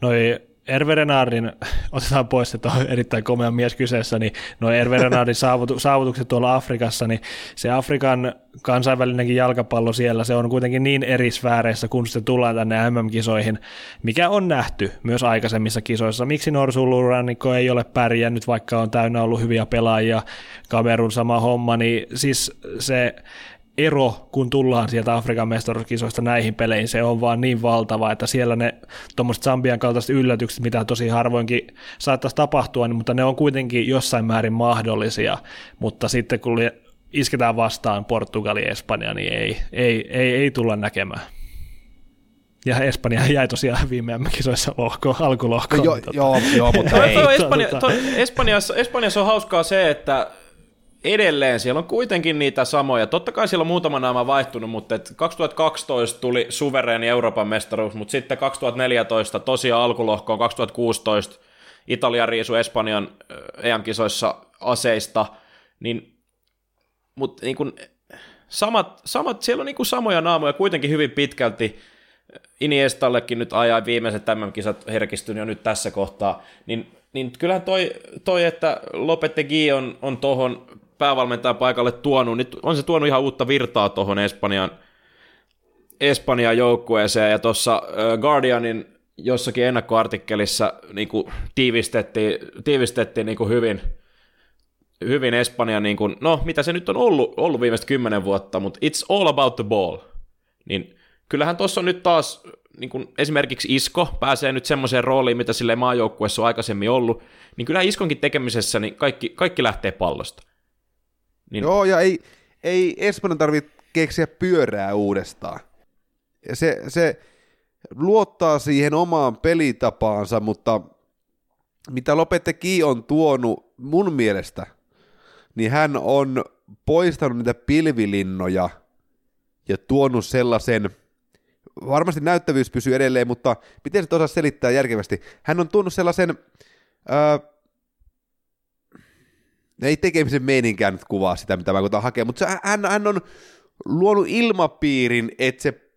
noi Erve Renardin, otetaan pois, että on erittäin komea mies kyseessä, niin noi Erve Renardin saavutu, saavutukset tuolla Afrikassa, niin se Afrikan kansainvälinenkin jalkapallo siellä, se on kuitenkin niin eri sfääreissä, kun sitten tullaan tänne MM-kisoihin, mikä on nähty myös aikaisemmissa kisoissa. Miksi Norsulurannikko ei ole pärjännyt, vaikka on täynnä ollut hyviä pelaajia, Kamerun sama homma, niin siis se ero, kun tullaan sieltä Afrikan mestaruuskisoista näihin peleihin, se on vaan niin valtava, että siellä ne tuommoiset Zambian kaltaiset yllätykset, mitä tosi harvoinkin saattaisi tapahtua, niin, mutta ne on kuitenkin jossain määrin mahdollisia, mutta sitten kun li- isketään vastaan Portugali ja Espanja, niin ei, ei, ei, ei tulla näkemään. Ja Espanja jäi tosiaan viime kisoissa lohko, alkulohkoon. No, joo, tota- joo, joo, mutta Toi, ei. toi Ei, Espanja, tota- toi Espanjassa, Espanjassa on hauskaa se, että edelleen siellä on kuitenkin niitä samoja. Totta kai siellä on muutama naama vaihtunut, mutta et 2012 tuli suvereeni Euroopan mestaruus, mutta sitten 2014 tosiaan alkulohkoon, 2016 Italia riisu Espanjan EM-kisoissa aseista, niin, mutta niin kun, samat, samat, siellä on niin samoja naamoja kuitenkin hyvin pitkälti. Iniestallekin nyt ajaa viimeiset tämän kisat herkistynyt jo nyt tässä kohtaa, niin, niin kyllähän toi, toi että Lopetegui on, on tuohon päävalmentajan paikalle tuonut, niin on se tuonut ihan uutta virtaa tuohon Espanjan, Espanjan joukkueeseen, ja tuossa Guardianin jossakin ennakkoartikkelissa niin kuin tiivistettiin, tiivistettiin niin kuin hyvin, hyvin Espanja, niin kuin, no mitä se nyt on ollut, ollut viimeiset kymmenen vuotta, mutta it's all about the ball. Niin kyllähän tuossa on nyt taas niin kuin esimerkiksi Isko pääsee nyt semmoiseen rooliin, mitä sille maajoukkueessa on aikaisemmin ollut, niin kyllä Iskonkin tekemisessä niin kaikki, kaikki lähtee pallosta. Niin, Joo, ja ei, ei Espanjan tarvitse keksiä pyörää uudestaan. Se, se luottaa siihen omaan pelitapaansa, mutta mitä Lopetegi on tuonut mun mielestä, niin hän on poistanut niitä pilvilinnoja ja tuonut sellaisen, varmasti näyttävyys pysyy edelleen, mutta miten se osaa selittää järkevästi? Hän on tuonut sellaisen, ää, ei tekemisen meininkään nyt kuvaa sitä, mitä mä koitan hakea, mutta hän, hän on luonut ilmapiirin, että se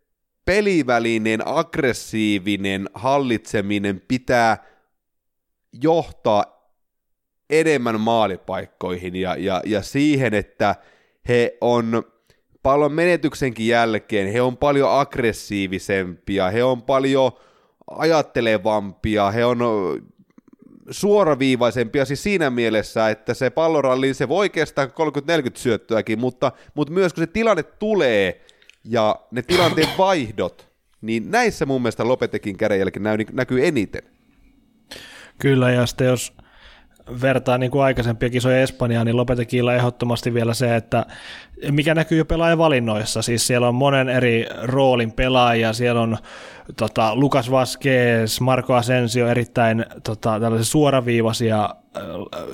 pelivälinen, aggressiivinen hallitseminen pitää johtaa enemmän maalipaikkoihin ja, ja, ja siihen, että he on pallon menetyksenkin jälkeen, he on paljon aggressiivisempia, he on paljon ajattelevampia, he on suoraviivaisempia siis siinä mielessä, että se palloralli, se voi kestää 30-40 syöttöäkin, mutta, mutta myös kun se tilanne tulee ja ne tilanteen vaihdot, niin näissä mun mielestä Lopetekin kädenjälki näkyy eniten. Kyllä, ja sitten jos vertaa niin kuin aikaisempia kisoja Espanjaan, niin Lopetekilla ehdottomasti vielä se, että mikä näkyy jo pelaajavalinnoissa, siis siellä on monen eri roolin pelaajia, siellä on tota, Lukas Vasquez, Marco Asensio, erittäin tota, tällaisia suoraviivaisia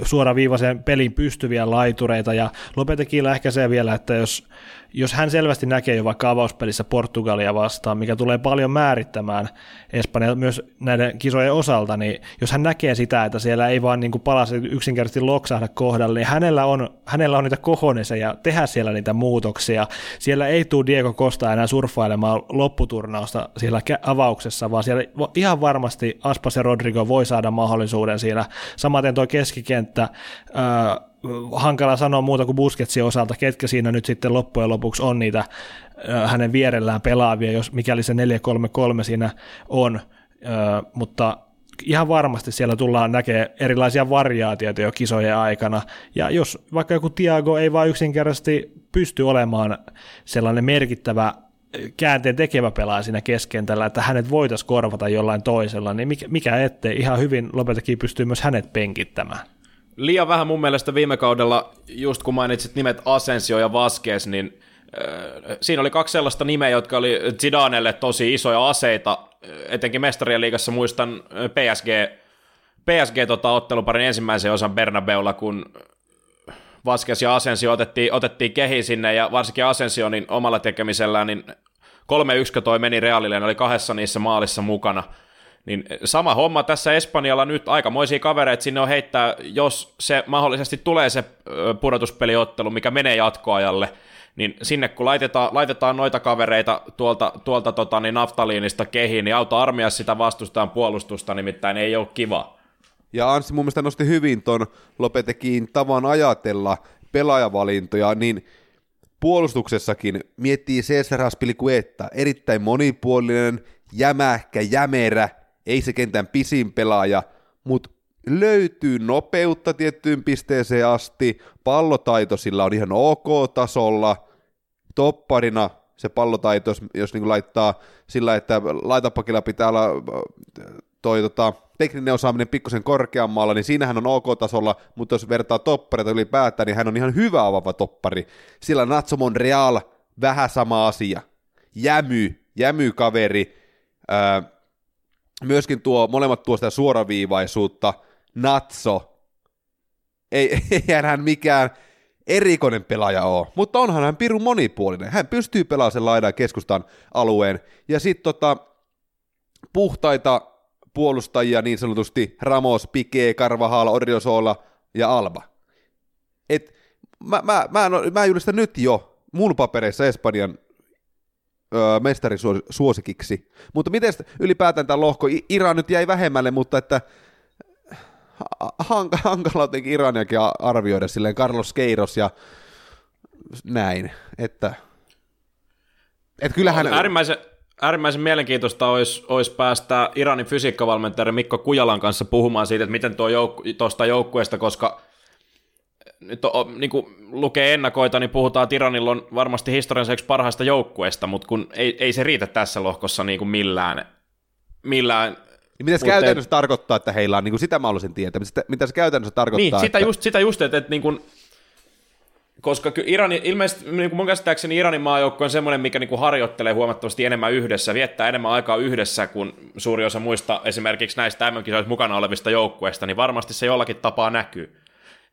suoraviivaisen pelin pystyviä laitureita, ja Lopetekilla ehkä se vielä, että jos, jos hän selvästi näkee jo vaikka avauspelissä Portugalia vastaan, mikä tulee paljon määrittämään Espanja myös näiden kisojen osalta, niin jos hän näkee sitä, että siellä ei vaan niin kuin yksinkertaisesti loksahda kohdalle, niin hänellä on, hänellä on niitä kohoneseja tehdä siellä niitä muutoksia. Siellä ei tule Diego Costa enää surffailemaan lopputurnausta siellä avauksessa, vaan siellä ihan varmasti Aspas ja Rodrigo voi saada mahdollisuuden siinä. Samaten tuo keskikenttä, äh, hankala sanoa muuta kuin Busketsin osalta, ketkä siinä nyt sitten loppujen lopuksi on niitä hänen vierellään pelaavia, jos mikäli se 4-3-3 siinä on, mutta ihan varmasti siellä tullaan näkemään erilaisia variaatioita jo kisojen aikana, ja jos vaikka joku Tiago ei vaan yksinkertaisesti pysty olemaan sellainen merkittävä käänteen tekevä pelaaja siinä keskentällä, että hänet voitaisiin korvata jollain toisella, niin mikä, mikä ettei. Ihan hyvin Lopetekin pystyy myös hänet penkittämään. Liian vähän mun mielestä viime kaudella, just kun mainitsit nimet Asensio ja Vasquez, niin äh, siinä oli kaksi sellaista nimeä, jotka oli Zidanelle tosi isoja aseita, etenkin mestarien liigassa muistan äh, PSG, PSG tota, otteluparin ensimmäisen osan Bernabeulla, kun Vasquez ja Asensio otettiin, otettiin kehi sinne, ja varsinkin Asensio niin omalla tekemisellään, niin 3-1 toi meni Realille, ne oli kahdessa niissä maalissa mukana. Niin sama homma tässä Espanjalla nyt, aikamoisia kavereita sinne on heittää, jos se mahdollisesti tulee se pudotuspeliottelu, mikä menee jatkoajalle, niin sinne kun laitetaan, laitetaan noita kavereita tuolta, tuolta tota, niin naftaliinista kehiin, niin auta armia sitä vastustajan puolustusta, nimittäin ei ole kiva. Ja Anssi mun mielestä nosti hyvin ton Lopetekin tavan ajatella pelaajavalintoja, niin puolustuksessakin miettii Cesar Aspilicueta, erittäin monipuolinen, jämähkä, jämerä, ei se kentän pisin pelaaja, mutta löytyy nopeutta tiettyyn pisteeseen asti, pallotaito sillä on ihan ok-tasolla, topparina se pallotaito, jos, niin laittaa sillä, että laitapakilla pitää olla toi tota, tekninen osaaminen pikkusen korkeammalla, niin siinähän on ok-tasolla, mutta jos vertaa toppareita ylipäätään, niin hän on ihan hyvä avava toppari. Sillä Natso Monreal, vähän sama asia. Jämy, jämy kaveri, öö, myöskin tuo, molemmat tuo sitä suoraviivaisuutta, Natso, ei, eihän hän mikään erikoinen pelaaja ole, mutta onhan hän pirun monipuolinen. Hän pystyy pelaamaan sen laidan keskustan alueen. Ja sitten tota, puhtaita puolustajia niin sanotusti Ramos, Pique, Carvajal, Oriosola ja Alba. Et mä, mä, mä, no, mä julistan nyt jo mun papereissa Espanjan öö, mestarisuosikiksi. Mutta miten ylipäätään tämä lohko, Iran nyt jäi vähemmälle, mutta että hank- hankala jotenkin Iraniakin arvioida silleen Carlos Keiros ja näin, että et kyllähän... Äärimmäisen, äärimmäisen mielenkiintoista olisi, olisi päästä Iranin fysiikkavalmentaja Mikko Kujalan kanssa puhumaan siitä, että miten tuo jouk- tuosta joukkueesta, koska nyt on, niin kuin lukee ennakoita, niin puhutaan, että Iranilla on varmasti historiansa yksi parhaista joukkueista, mutta kun ei, ei se riitä tässä lohkossa niin kuin millään, millään niin mitä se käytännössä et... tarkoittaa, että heillä on, niin kuin sitä mä haluaisin tietää, mitä, mitä se käytännössä tarkoittaa? Niin, sitä että... just, sitä just että, että niin kuin, koska Irani, ilmeisesti niin kuin mun käsittääkseni Iranin maajoukko on semmoinen, mikä niin kuin harjoittelee huomattavasti enemmän yhdessä, viettää enemmän aikaa yhdessä kuin suuri osa muista esimerkiksi näistä mm mukana olevista joukkueista, niin varmasti se jollakin tapaa näkyy.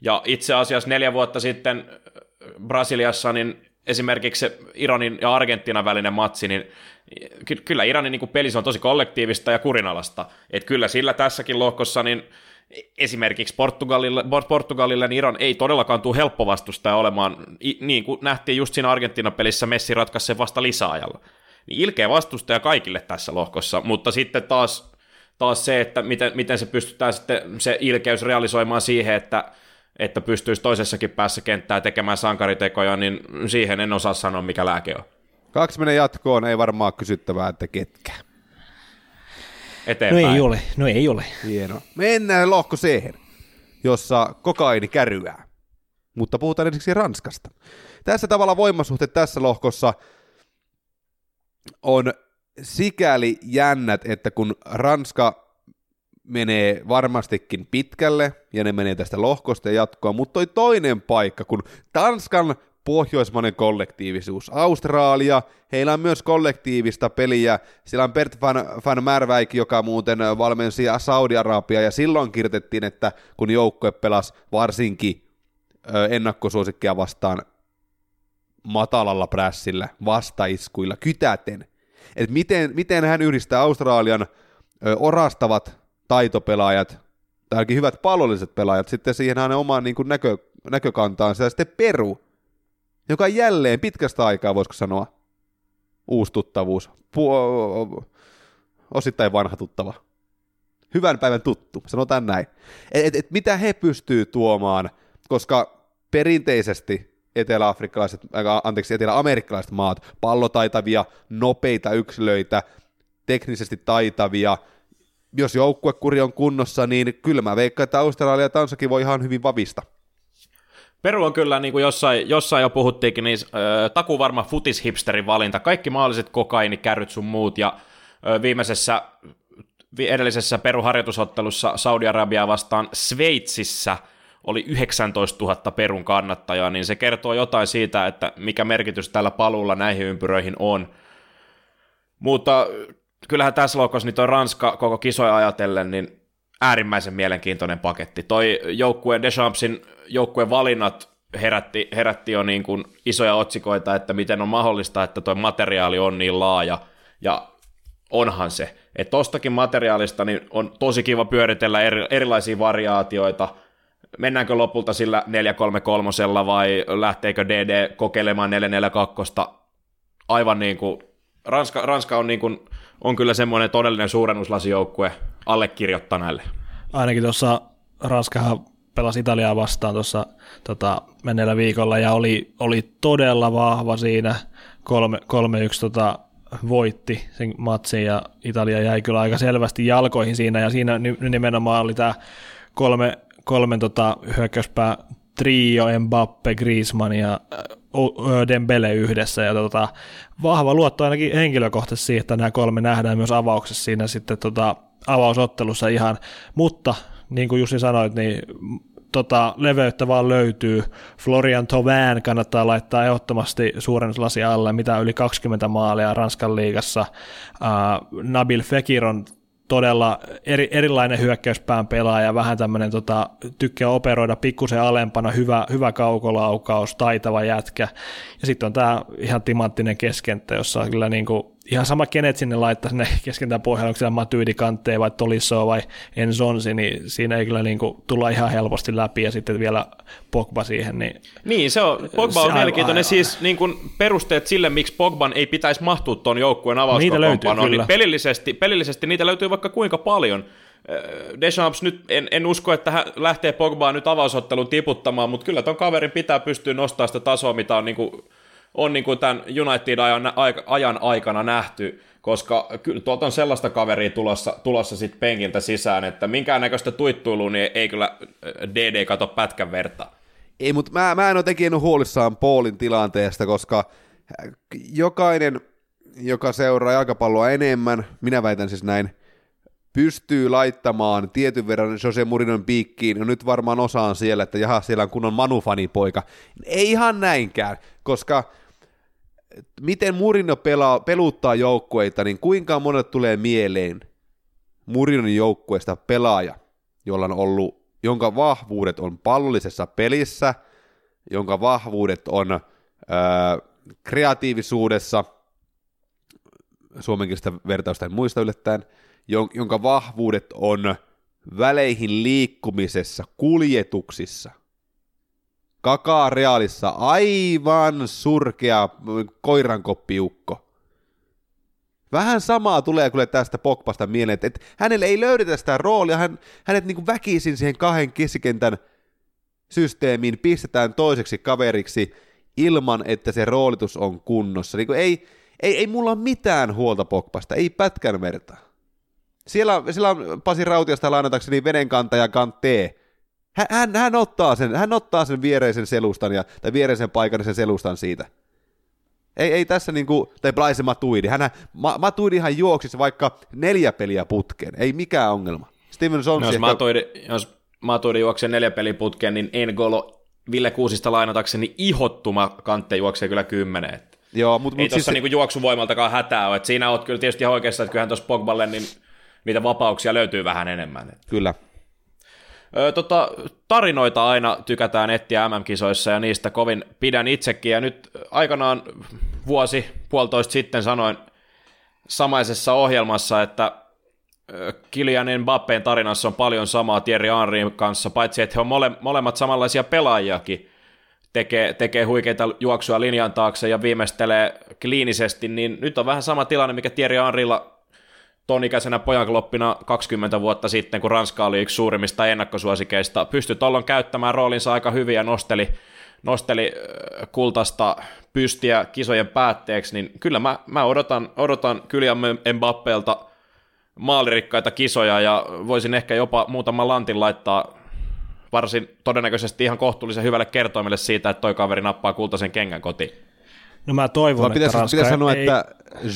Ja itse asiassa neljä vuotta sitten Brasiliassa, niin esimerkiksi se Iranin ja Argentiinan välinen matsi, niin kyllä Iranin niin peli on tosi kollektiivista ja kurinalasta. Et kyllä sillä tässäkin lohkossa, niin esimerkiksi Portugalille, Portugalille niin Iran ei todellakaan tule helppo vastustaja olemaan, niin kuin nähtiin just siinä Argentiinan pelissä Messi ratkaisi sen vasta lisäajalla. Niin ilkeä vastustaja kaikille tässä lohkossa, mutta sitten taas, taas se, että miten, miten se pystytään sitten se ilkeys realisoimaan siihen, että että pystyisi toisessakin päässä kenttää tekemään sankaritekoja, niin siihen en osaa sanoa, mikä lääke on. Kaksi menee jatkoon, ei varmaan kysyttävää, että ketkä. Eteenpäin. No ei ole, no ei ole. Hienoa. Mennään lohko siihen, jossa kokaini käryää. Mutta puhutaan ensiksi Ranskasta. Tässä tavalla voimasuhteet tässä lohkossa on sikäli jännät, että kun Ranska menee varmastikin pitkälle, ja ne menee tästä lohkosta ja jatkoa, mutta toi toinen paikka, kun Tanskan pohjoismainen kollektiivisuus. Australia, heillä on myös kollektiivista peliä. Siellä on Bert van, van Märväik, joka muuten valmensi Saudi-Arabia, ja silloin kirjoitettiin, että kun joukkue pelasi varsinkin ennakkosuosikkia vastaan matalalla prässillä, vastaiskuilla, kytäten, että miten, miten hän yhdistää Australian orastavat taitopelaajat, tai ainakin hyvät pallolliset pelaajat, sitten siihen hänen omaan niin näkö, näkökantaansa, ja sitten Peru, joka jälleen pitkästä aikaa, voisiko sanoa, uusi tuttavuus, Pu- osittain vanha tuttava. Hyvän päivän tuttu, sanotaan näin. Et, et, et mitä he pystyy tuomaan, koska perinteisesti etelä-afrikkalaiset, äh, anteeksi, etelä-amerikkalaiset maat, pallotaitavia, nopeita yksilöitä, teknisesti taitavia, jos joukkuekuri on kunnossa, niin kyllä mä veikkaan, että Australia Tansakin voi ihan hyvin vavista. Peru on kyllä, niin kuin jossain, jossain jo puhuttiinkin, niin äh, takuvarma futishipsterin valinta. Kaikki mahdolliset kokainikäryt sun muut, ja viimeisessä, vi- edellisessä Peru-harjoitusottelussa Saudi-Arabiaa vastaan Sveitsissä oli 19 000 Perun kannattajaa, niin se kertoo jotain siitä, että mikä merkitys tällä paluulla näihin ympyröihin on. Mutta kyllähän tässä loukossa niin toi Ranska koko kisoja ajatellen, niin äärimmäisen mielenkiintoinen paketti. Toi joukkueen Deschampsin joukkueen valinnat herätti, herätti jo niin kuin isoja otsikoita, että miten on mahdollista, että tuo materiaali on niin laaja, ja onhan se. Että tostakin materiaalista niin on tosi kiva pyöritellä eri, erilaisia variaatioita, mennäänkö lopulta sillä 433 vai lähteekö DD kokeilemaan 442, aivan niin kuin, Ranska, Ranska on, niin kuin, on kyllä semmoinen todellinen suurennuslasijoukkue allekirjoittaneelle. Ainakin tuossa Ranskahan pelasi Italiaa vastaan tuossa tota, menneellä viikolla ja oli, oli todella vahva siinä. 3-1 tota, voitti sen matsin ja Italia jäi kyllä aika selvästi jalkoihin siinä ja siinä nimenomaan oli tämä kolme, kolmen tota, hyökkäyspää trio, Mbappe, Griezmann ja Dembele yhdessä ja tota, vahva luotto ainakin henkilökohtaisesti siihen, että nämä kolme nähdään myös avauksessa siinä sitten tota, avausottelussa ihan, mutta niin kuin Jussi sanoit, niin tota, leveyttä vaan löytyy. Florian Thauvin kannattaa laittaa ehdottomasti suurennuslasi alle, mitä yli 20 maalia Ranskan liigassa. Uh, Nabil Fekir on todella eri, erilainen hyökkäyspään pelaaja, vähän tämmöinen tota, tykkää operoida pikkusen alempana, hyvä, hyvä kaukolaukaus, taitava jätkä. Ja sitten on tämä ihan timanttinen keskenttä, jossa on kyllä niinku, ihan sama kenet sinne laittaa sinne keskentän pohjalle, onko siellä Matyidi Kantteja vai Tolisso vai Enzonsi, niin siinä ei kyllä niinku tulla ihan helposti läpi ja sitten vielä Pogba siihen. Niin, niin se on, Pogba on Se mielenkiintoinen aivan- siis niin kuin perusteet sille, miksi Pogban ei pitäisi mahtua tuon joukkueen avauskokoonpanoon, niin pelillisesti, pelillisesti niitä löytyy vaikka kuinka paljon. Deschamps nyt, en, en usko, että hän lähtee Pogbaa nyt avausottelun tiputtamaan, mutta kyllä ton kaverin pitää pystyä nostamaan sitä tasoa, mitä on, niin kuin, on niin kuin tämän United-ajan ajan aikana nähty, koska kyllä tuolta on sellaista kaveria tulossa, tulossa sit penkiltä sisään, että minkäännäköistä tuittuilua niin ei kyllä DD kato pätkän verta. Ei, mutta mä, mä en ole tekin huolissaan Paulin tilanteesta, koska jokainen, joka seuraa jalkapalloa enemmän, minä väitän siis näin, pystyy laittamaan tietyn verran Jose Murinon piikkiin, ja nyt varmaan osaan siellä, että jaha, siellä on kunnon Manufani-poika. Ei ihan näinkään, koska miten Murino pelaa, peluttaa joukkueita, niin kuinka monelle tulee mieleen Murinon joukkueesta pelaaja, jolla on ollut, jonka vahvuudet on pallollisessa pelissä, jonka vahvuudet on öö, kreatiivisuudessa, suomenkielistä vertausta en muista yllättäen, jonka vahvuudet on väleihin liikkumisessa, kuljetuksissa. Kakaa Realissa aivan surkea koirankoppiukko. Vähän samaa tulee kyllä tästä Pogbasta mieleen, että, hänelle ei löydetä sitä roolia, hän, hänet niin väkisin siihen kahden keskikentän systeemiin pistetään toiseksi kaveriksi ilman, että se roolitus on kunnossa. Niin ei, ei, ei mulla ole mitään huolta Pogbasta, ei pätkän vertaa. Siellä, siellä on Pasi Rautiosta lainatakseni vedenkantaja Kanttee. Hän, hän, hän, ottaa sen, hän ottaa sen viereisen selustan, ja, tai viereisen paikallisen selustan siitä. Ei, ei tässä niinku, tai Blaise Matuidi. Hän, Ma, Matuidihan juoksisi vaikka neljä peliä putkeen, ei mikään ongelma. Steven Sonsi No, jos ehkä- Matuidi, jos Matuidi juoksee neljä peliputkeen, niin Engolo Ville Kuusista lainatakseni ihottuma kantte juoksee kyllä kymmenen. Että Joo, mutta ei mut tuossa siis, niinku juoksuvoimaltakaan hätää ole. Et siinä oot kyllä tietysti ihan oikeassa, että kyllähän tuossa Pogballe niin niitä vapauksia löytyy vähän enemmän. Kyllä. Ö, tota, tarinoita aina tykätään etsiä MM-kisoissa ja niistä kovin pidän itsekin. Ja nyt aikanaan vuosi, puolitoista sitten sanoin samaisessa ohjelmassa, että ö, Kylian Mbappeen tarinassa on paljon samaa Thierry Henryn kanssa, paitsi että he on mole, molemmat samanlaisia pelaajiakin. Tekee, tekee huikeita juoksuja linjan taakse ja viimeistelee kliinisesti, niin nyt on vähän sama tilanne, mikä Thierry Henrylla ton ikäisenä pojankloppina 20 vuotta sitten, kun Ranska oli yksi suurimmista ennakkosuosikeista, pystyi tollon käyttämään roolinsa aika hyvin ja nosteli, nosteli kultasta pystiä kisojen päätteeksi, niin kyllä mä, mä odotan, odotan Kylian Mbappelta maalirikkaita kisoja ja voisin ehkä jopa muutaman lantin laittaa varsin todennäköisesti ihan kohtuullisen hyvälle kertoimelle siitä, että toi kaveri nappaa kultaisen kengän kotiin. No mä toivon, Vaan että pitäisi, Ranska pitäisi sanoa, ei, että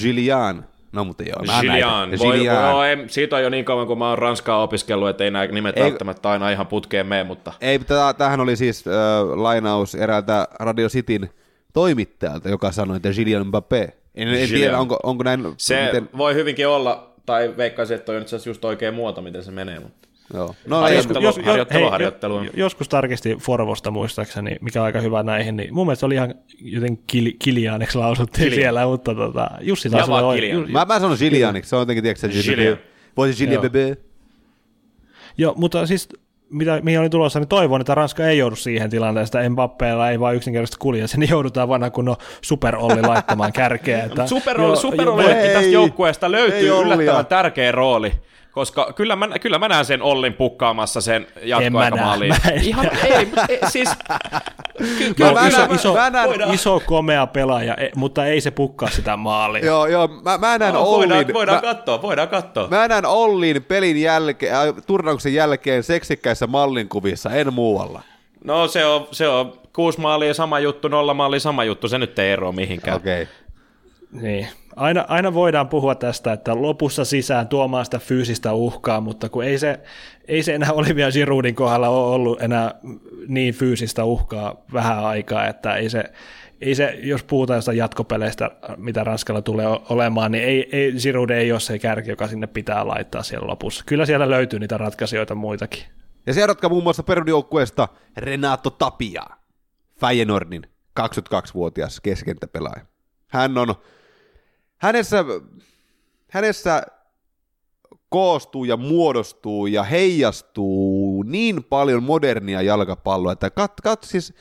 Gillian, no mutta joo, mä Gillian, näitä. voi, Gillian. voi, ei, siitä on jo niin kauan, kun mä oon Ranskaa opiskellut, että ei nämä nimet Ei- välttämättä aina ihan putkeen mene, mutta Ei, tämähän oli siis äh, lainaus eräältä Radio Cityn toimittajalta, joka sanoi, että Gillian Mbappé. En, en tiedä, onko, onko näin... se miten, voi hyvinkin olla, tai veikkaisin, että on itse asiassa just oikea muoto, miten se menee, mutta joo. No, Ai, ei, jos- harjoittelu- harjoittelu- harjoittelu. jo- joskus tarkisti Forvosta muistaakseni, mikä on aika hyvä näihin, niin mun mielestä se oli ihan joten kil, Kilianeksi lausuttiin Kilian. siellä, mutta tota, Jussi taas oli ju- mä, mä sanon Gillianiksi, se on jotenkin, tiedätkö sä. Voisi Joo. Bébé. Joo, mutta siis mitä, mihin oli tulossa, niin toivon, että Ranska ei joudu siihen tilanteeseen, että Mbappeella ei vaan yksinkertaisesti kulje, sen joudutaan vanha kunnon superolli laittamaan kärkeä. Että, Superolli, Joo, superollillekin ei, tästä joukkueesta ei löytyy Ollia. yllättävän tärkeä rooli. Koska kyllä mä, kyllä mä näen sen Ollin pukkaamassa sen jatkoaikamaaliin. En mä näe, mä en Ihan, ei, ei, siis... Ky, Joo, mä iso, näen- iso, mä näen- iso, komea pelaaja, e- mutta ei se pukkaa sitä maalia. Joo, joo, mä, mä näen no, Ollin, voidaan, voidaan mä, katsoa, voidaan katsoa. mä näen Ollin pelin jälkeen, äh, turnauksen jälkeen seksikkäissä mallinkuvissa, en muualla. No se on, se on kuusi maalia sama juttu, nolla maalia sama juttu, se nyt ei eroa mihinkään. Okei. Okay. Niin. Aina, aina voidaan puhua tästä, että lopussa sisään tuomaan sitä fyysistä uhkaa, mutta kun ei se, ei se enää Olivia Giroudin kohdalla ole ollut enää niin fyysistä uhkaa vähän aikaa, että ei se, ei se jos puhutaan jostain jatkopeleistä, mitä Ranskalla tulee olemaan, niin ei, ei, Giroud ei ole se kärki, joka sinne pitää laittaa siellä lopussa. Kyllä siellä löytyy niitä ratkaisijoita muitakin. Ja seuratkaa muun muassa perusjoukkueesta Renato Tapia, Feyenoordin 22-vuotias keskentäpelaaja. Hän on, hänessä, hänessä koostuu ja muodostuu ja heijastuu niin paljon modernia jalkapalloa, että kat, kat siis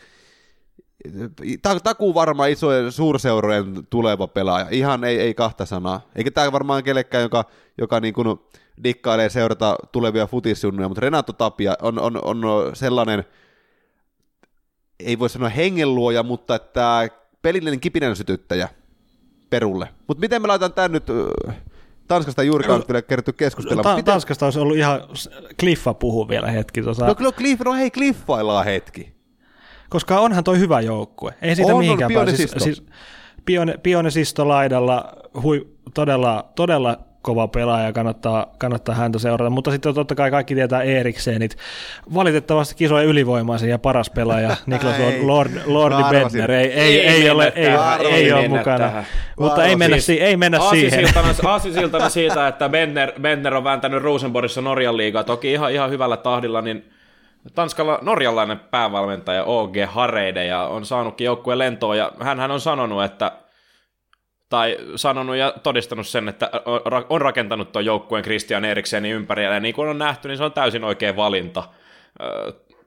ta- takuu varmaan isojen suurseurojen tuleva pelaaja. Ihan ei, ei kahta sanaa. Eikä tämä varmaan kellekään, joka, joka niin kuin dikkailee seurata tulevia futisjunnuja, mutta Renato Tapia on, on, on sellainen, ei voi sanoa hengenluoja, mutta että pelillinen kipinän sytyttäjä Perulle. Mutta miten me laitan tämän nyt, Tanskasta juurikaan no, vielä kerätty keskustella. Ta- miten, Tanskasta olisi ollut ihan, Cliffa puhuu vielä hetki tuossa. no kyllä Cliff, no hei Cliffaillaan hetki. Koska onhan toi hyvä joukkue. Ei siitä On, on, mihinkään pääse. Pionesisto. Siis, siis Pione, Pionesisto laidalla hui, todella, todella kova pelaaja, kannattaa, kannattaa häntä seurata, mutta sitten totta kai kaikki tietää Eriksenit. Valitettavasti kisojen ylivoimaisen ja paras pelaaja Niklas Ei. Lord, Lordi. Bentner ei, ei, Ei ei, ole, ei, ei, ole mennä mukana, tähän. mutta ei mennä, si- ei mennä siihen. Aasisiltana, siitä, että Bentner, Bentner on vääntänyt Rosenborgissa Norjan liigaa, toki ihan, ihan hyvällä tahdilla, niin Tanskalla norjalainen päävalmentaja OG Hareide ja on saanutkin joukkueen lentoon ja hän on sanonut, että tai sanonut ja todistanut sen, että on ra- on rakentanut tuon joukkueen Christian Eriksenin ympärille, ja niin kuin on nähty, niin se on täysin oikea valinta.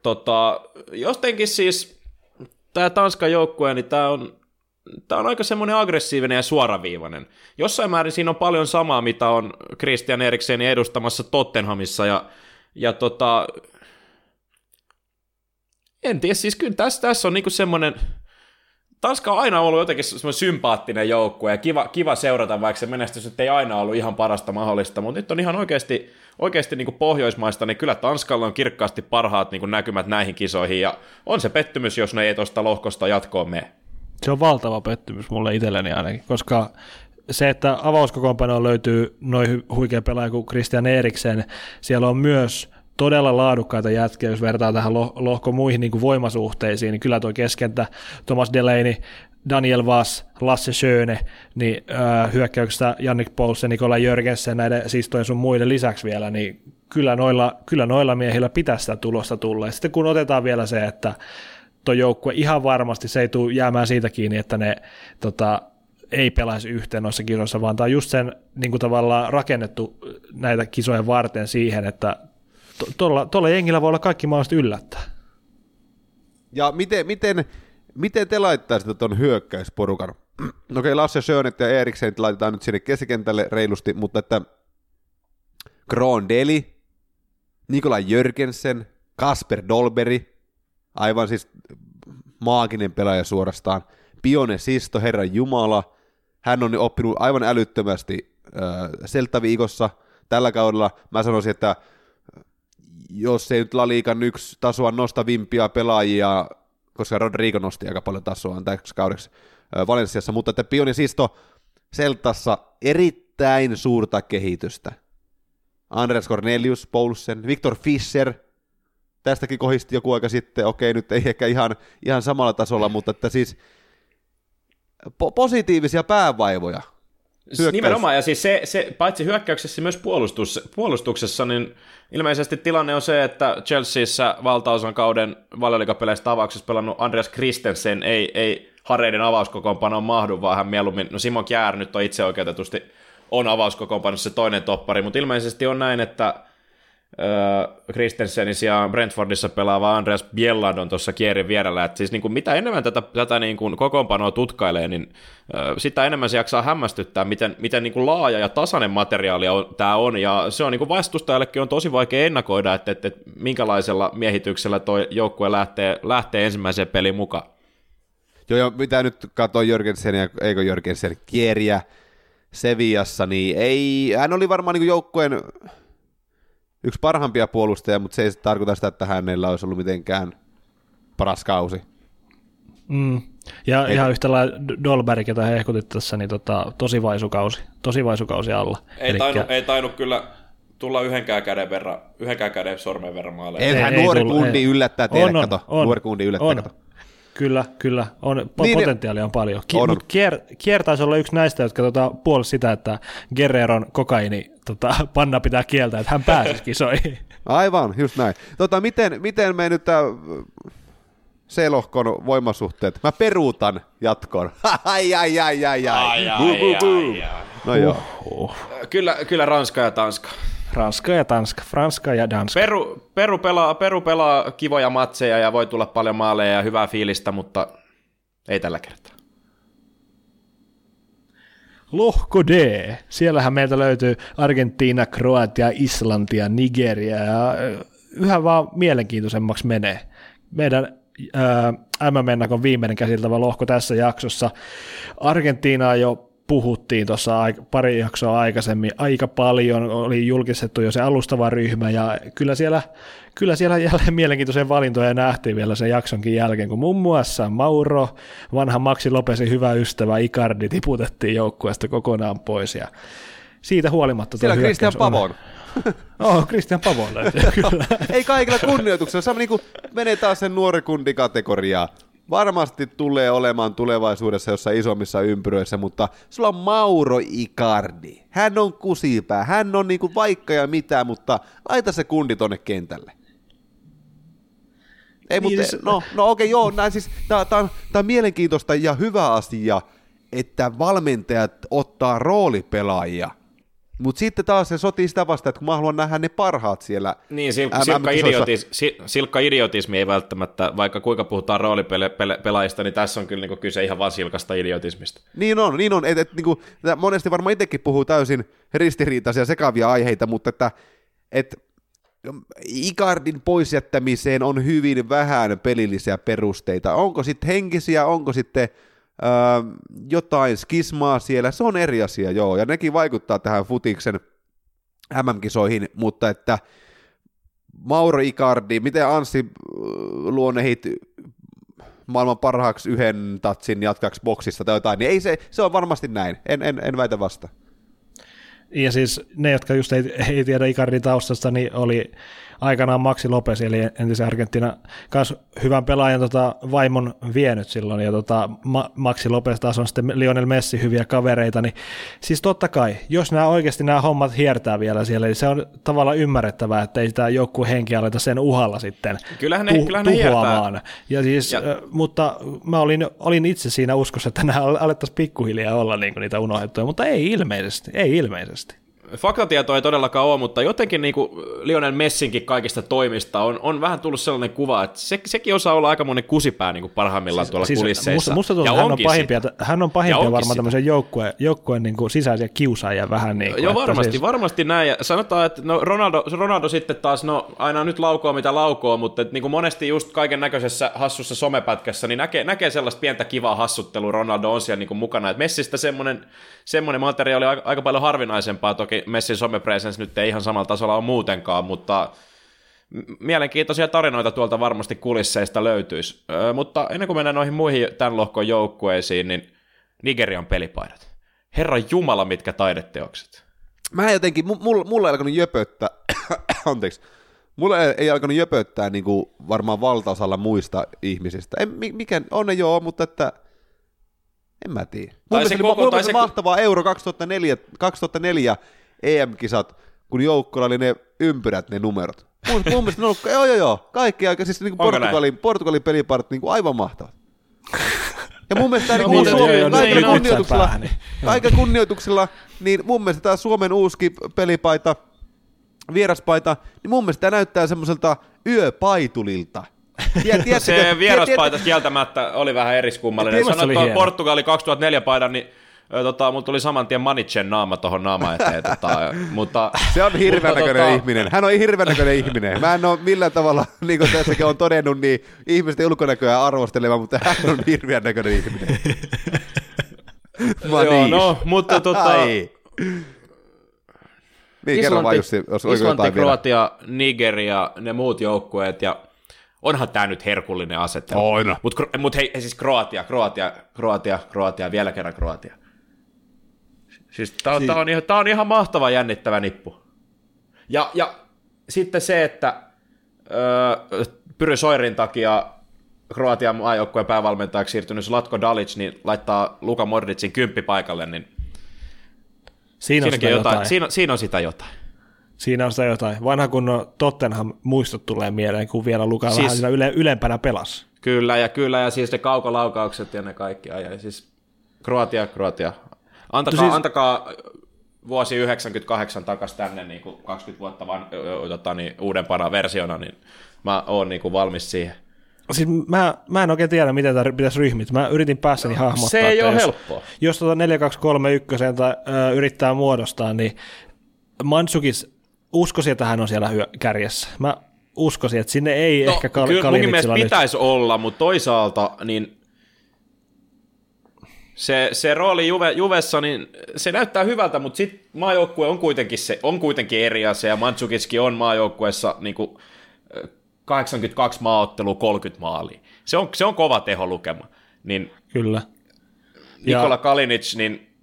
Tota, jotenkin siis tämä Tanskan joukkue, niin tämä on, tämä on aika semmoinen aggressiivinen ja suoraviivainen. Jossain määrin siinä on paljon samaa, mitä on Christian Eriksenin edustamassa Tottenhamissa, ja, ja tota, en tiedä, siis kyllä tässä, tässä on niinku semmoinen, Tanska on aina ollut jotenkin semmoinen sympaattinen joukkue ja kiva, kiva seurata, vaikka se menestys ei aina ollut ihan parasta mahdollista, mutta nyt on ihan oikeasti, oikeasti niin kuin Pohjoismaista, niin kyllä Tanskalla on kirkkaasti parhaat niin kuin näkymät näihin kisoihin ja on se pettymys, jos ne ei tuosta lohkosta jatkoon mene. Se on valtava pettymys mulle itselleni ainakin, koska se, että avauskokoonpanoon löytyy noin huikea pelaaja kuin Christian Eriksen, siellä on myös todella laadukkaita jätkiä, jos vertaa tähän lo- lohko muihin niin kuin voimasuhteisiin, niin kyllä tuo keskentä Thomas Delaney, Daniel Vass, Lasse Schöne, niin äh, hyökkäyksestä Jannik Poulsen, Nikola Jörgensen, näiden sistojen sun muiden lisäksi vielä, niin kyllä noilla, kyllä noilla miehillä pitää sitä tulosta tulla. Ja sitten kun otetaan vielä se, että tuo joukkue ihan varmasti se ei tule jäämään siitä kiinni, että ne tota, ei pelaisi yhteen noissa kisoissa, vaan tämä on just sen niin kuin tavallaan rakennettu näitä kisoja varten siihen, että tuolla, tuolla jengillä voi olla kaikki mahdollista yllättää. Ja miten, miten, miten te laittaisitte tuon hyökkäysporukan? Okei, okay, Lasse Schönet ja Eriksen laitetaan nyt sinne keskikentälle reilusti, mutta että Grondelli, Nikola Jörgensen, Kasper Dolberi, aivan siis maaginen pelaaja suorastaan, Pione Sisto, Herran Jumala, hän on oppinut aivan älyttömästi äh, Selta-viikossa tällä kaudella. Mä sanoisin, että jos ei nyt La Ligan yksi tasoa nostavimpia pelaajia, koska Rodrigo nosti aika paljon tasoa täksi kaudeksi Valensiassa, mutta että Pioni Sisto Seltassa erittäin suurta kehitystä. Andreas Cornelius, Poulsen, Victor Fischer, tästäkin kohisti joku aika sitten, okei nyt ei ehkä ihan, ihan samalla tasolla, mutta että siis po- positiivisia päävaivoja. Hyökkäys. Nimenomaan, ja siis se, se, paitsi hyökkäyksessä myös puolustus, puolustuksessa, niin ilmeisesti tilanne on se, että Chelseassa valtaosan kauden valioliikapeleistä avauksessa pelannut Andreas Christensen ei, ei Hareiden avauskokoonpanoon mahdu, vaan hän mieluummin, no Simon Kjär nyt on itse oikeutetusti on avauskokoonpanossa se toinen toppari, mutta ilmeisesti on näin, että Kristensenin sijaan Brentfordissa pelaava Andreas Bjelland on tuossa kierin vierellä, että siis niin kuin mitä enemmän tätä, tätä niin kuin kokoonpanoa tutkailee, niin sitä enemmän se jaksaa hämmästyttää, miten, miten niin kuin laaja ja tasainen materiaali on, tämä on, ja se on niin kuin vastustajallekin on tosi vaikea ennakoida, että, että, että minkälaisella miehityksellä tuo joukkue lähtee, lähtee ensimmäiseen peliin mukaan. Joo, ja mitä nyt katsoo Jörgensen, eikö Jörgensen, kieriä Seviassa, niin ei, hän oli varmaan niin joukkueen yksi parhaimpia puolustajia, mutta se ei tarkoita sitä, että hänellä olisi ollut mitenkään paras kausi. Mm. Ja Et... ihan yhtä lailla Dolberg, jota hehkutit tässä, niin tota, tosi vaisukausi, tosi vaisukausi alla. Ei, Elikkä... tainnut, ei tainnut kyllä tulla yhdenkään käden verran, yhdenkään käden sormen verran maaleja. Eihän nuori ei kundi ei. yllättää teille, on, on, kato. On, nuori kundi yllättää, on. kato. Kyllä, kyllä. On, po- niin, potentiaalia on paljon. Ki- on. Kier, Kier taisi olla yksi näistä, jotka tota, puolsi sitä, että Guerreron kokaini tota, panna pitää kieltää, että hän pääsisi kisoihin. Aivan, just näin. Tota, miten, miten me nyt tämä C-lohkon voimasuhteet, mä peruutan jatkoon. ai, ai, ai, ai, ai. ai, ai, ai, ai. No joo. Uh. Kyllä, kyllä Ranska ja Tanska. Ranska ja Tanska, Franska ja Danska. Peru, Peru, pelaa, Peru pelaa kivoja matseja ja voi tulla paljon maaleja ja hyvää fiilistä, mutta ei tällä kertaa. Lohko D. Siellähän meiltä löytyy Argentiina, Kroatia, Islantia, Nigeria ja yhä vaan mielenkiintoisemmaksi menee. Meidän MM-ennakon viimeinen käsiltävä lohko tässä jaksossa. Argentiina jo puhuttiin tuossa pari jaksoa aikaisemmin aika paljon, oli julkistettu jo se alustava ryhmä ja kyllä siellä, kyllä siellä jälleen mielenkiintoisia valintoja nähtiin vielä sen jaksonkin jälkeen, kun muun muassa Mauro, vanha Maxi Lopesin hyvä ystävä Icardi tiputettiin joukkueesta kokonaan pois ja siitä huolimatta Siellä Christian Pavon. Oh, Christian Pavon löytyy, kyllä. Ei kaikilla kunnioituksella, se niin menee taas sen nuorikundikategoriaan varmasti tulee olemaan tulevaisuudessa jossain isommissa ympyröissä, mutta sulla on Mauro Icardi. Hän on kusipää, hän on niinku vaikka ja mitä, mutta laita se kundi tonne kentälle. Ei, mutta, niin, no, no okei, okay, joo, näin siis, tää, tää, on, tää on mielenkiintoista ja hyvä asia, että valmentajat ottaa roolipelaajia – mutta sitten taas se sotii sitä vastaan, että kun mä haluan nähdä ne parhaat siellä Niin, sil- silkka, idiotis, silkka idiotismi ei välttämättä, vaikka kuinka puhutaan roolipelaajista, niin tässä on kyllä niinku kyse ihan vaan silkasta idiotismista. Niin on, niin on. Et, et, niinku, monesti varmaan itsekin puhuu täysin ristiriitaisia sekavia aiheita, mutta että et, Ikardin poisjättämiseen on hyvin vähän pelillisiä perusteita. Onko sitten henkisiä, onko sitten öö, jotain skismaa siellä, se on eri asia, joo, ja nekin vaikuttaa tähän futiksen MM-kisoihin, mutta että Mauro Icardi, miten Anssi luonnehit maailman parhaaksi yhden tatsin jatkaksi boksista tai jotain, niin ei se, se on varmasti näin, en, en, en väitä vasta. Ja siis ne, jotka just ei, ei tiedä Icardin taustasta, niin oli aikanaan Maxi Lopez, eli entisen Argentina, kanssa hyvän pelaajan tota, vaimon vienyt silloin, ja tota, Ma- Maxi Lopez taas on sitten Lionel Messi hyviä kavereita, niin siis totta kai, jos nämä oikeasti nämä hommat hiertää vielä siellä, niin se on tavallaan ymmärrettävää, että ei sitä joku henki aleta sen uhalla sitten kyllähän ne, tu- kyllähän ne tuhoamaan. Ja siis, ja. mutta mä olin, olin itse siinä uskossa, että nämä alettaisiin pikkuhiljaa olla niin niitä unohdettuja, mutta ei ilmeisesti, ei ilmeisesti faktatieto ei todellakaan ole, mutta jotenkin niin kuin Lionel Messinkin kaikista toimista on, on vähän tullut sellainen kuva, että se, sekin osaa olla aika monen kusipää niin kuin parhaimmillaan siis, tuolla siis kulisseissa. Musta, musta tuntuu, hän, on pahimpia, hän on pahimpia varmaan tämmöisen joukkueen, joukkueen niin kuin sisäisiä kiusaajia vähän. Niin kuin, Joo, varmasti, siis... varmasti näin. Ja sanotaan, että no Ronaldo, Ronaldo sitten taas, no aina nyt laukoo mitä laukoo, mutta että, niin kuin monesti just kaiken näköisessä hassussa somepätkässä, niin näkee, näkee sellaista pientä kivaa hassuttelua Ronaldo on siellä niin kuin mukana. Et Messistä semmoinen, semmoinen materiaali aika, aika paljon harvinaisempaa, toki Messin somepresence nyt ei ihan samalla tasolla ole muutenkaan, mutta mielenkiintoisia tarinoita tuolta varmasti kulisseista löytyisi. Ö, mutta ennen kuin mennään noihin muihin tämän lohkon joukkueisiin, niin Nigerian pelipaidat. Herra Jumala, mitkä taideteokset. Mä jotenkin, mu- mulla, mulla ei alkanut jöpöttää, anteeksi, mulla ei, ei alkanut jöpöttää niin kuin varmaan valtaosalla muista ihmisistä. En, mi- mikä, on ne joo, mutta että en mä tiedä. Mun Tai mielestä se koko- mun tai mielestä se- mahtavaa Euro 2004, 2004 EM-kisat, kun joukkueella oli ne ympyrät, ne numerot. Mun, mun mielestä ne on, joo joo joo, kaikki aika, siis niin Portugalin, Portugalin pelipaidat niin kuin aivan mahtavat. Ja mun mielestä tämä No, niin Suomi, joo, joo, kaikella nyt- nyt kunnioituksella, niin. kaikella kunnioituksella, niin mun mielestä tämä Suomen uusi pelipaita, vieraspaita, niin mun mielestä tämä näyttää semmoiselta yöpaitulilta. Tiedät- No tiedättekö- se vieraspaita kieltämättä oli vähän eriskummallinen. Sanoit oli tuon. Portugali 2004 paidan, niin tota, mulla tuli saman tien Manicen naama tuohon naama eteen. tota, mutta, Se on hirveän näköinen tota, ihminen. Hän on hirveän näköinen ihminen. Mä en ole millään tavalla, niin kuin tässäkin on todennut, niin ihmisten ulkonäköä arvosteleva, mutta hän on hirveän näköinen ihminen. Joo, no, mutta tota, Ai. Niin, kerro vaan Jussi, jos Islanti, vielä. Kroatia, Nigeria, ne muut joukkueet ja onhan tämä nyt herkullinen asetelma. On. Mutta mut hei, siis Kroatia, Kroatia, Kroatia, Kroatia, vielä kerran Kroatia. Siis tämä on, tää on, ihan, tää on ihan mahtava jännittävä nippu. Ja, ja sitten se, että öö, Pyry Soirin takia Kroatian maajoukkueen päävalmentajaksi siirtynyt Latko Dalic, niin laittaa Luka Modricin kymppipaikalle, niin Siinä on, siinäkin jotain. jotain, siinä, siinä on sitä jotain. Siinä on sitä jotain. Vanha kunnon Tottenham muistot tulee mieleen, kun vielä Luka siis... Vähän siinä yle, ylempänä pelas. Kyllä ja kyllä, ja siis ne kaukolaukaukset ja ne kaikki. Ai, ai, siis Kroatia, Kroatia. Antakaa, No siis... antakaa vuosi 98 takas tänne niin kuin 20 vuotta ö, tota, niin, uudempana versiona, niin mä oon niin kuin valmis siihen. Siis mä, mä en oikein tiedä, miten tämä pitäisi ryhmitä. Mä yritin päässäni hahmottaa. se ei ole jos, helppoa. Jos tuota 4231 tai, ö, yrittää muodostaa, niin Mansukis, uskoisin, että hän on siellä hyö, kärjessä. Mä uskoisin, että sinne ei ehkä Kal- No, kyllä munkin mielestä nyt. pitäisi olla, mutta toisaalta niin se, se rooli Juve, Juvessa, niin se näyttää hyvältä, mutta sitten maajoukkue on kuitenkin, se, on kuitenkin eri asia, ja Mantsukiskin on maajoukkueessa niin kuin, ö, 82 maaottelu, 30 maalia. Se on, se on kova teholukema. Niin Kyllä. Ja- Nikola Kalinic, niin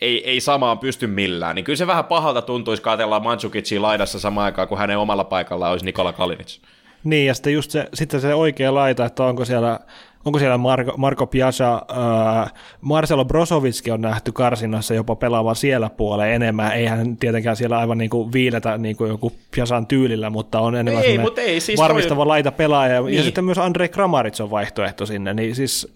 ei, ei samaan pysty millään. Niin kyllä se vähän pahalta tuntuisi katella Mantsukicin laidassa samaan aikaan, kun hänen omalla paikallaan olisi Nikola Kalinic. Niin, ja sitten just se, sitten se oikea laita, että onko siellä, onko siellä Marko, Marko Piazza, ää, Marcelo Brosovicki on nähty karsinnassa jopa pelaavan siellä puoleen enemmän, ei hän tietenkään siellä aivan niin kuin viiletä niin kuin joku Piazzan tyylillä, mutta on enemmän Ei, semmoinen mut ei, siis varmistava toi- laita pelaaja, Niin. ja sitten myös Andrei Kramaric on vaihtoehto sinne, niin siis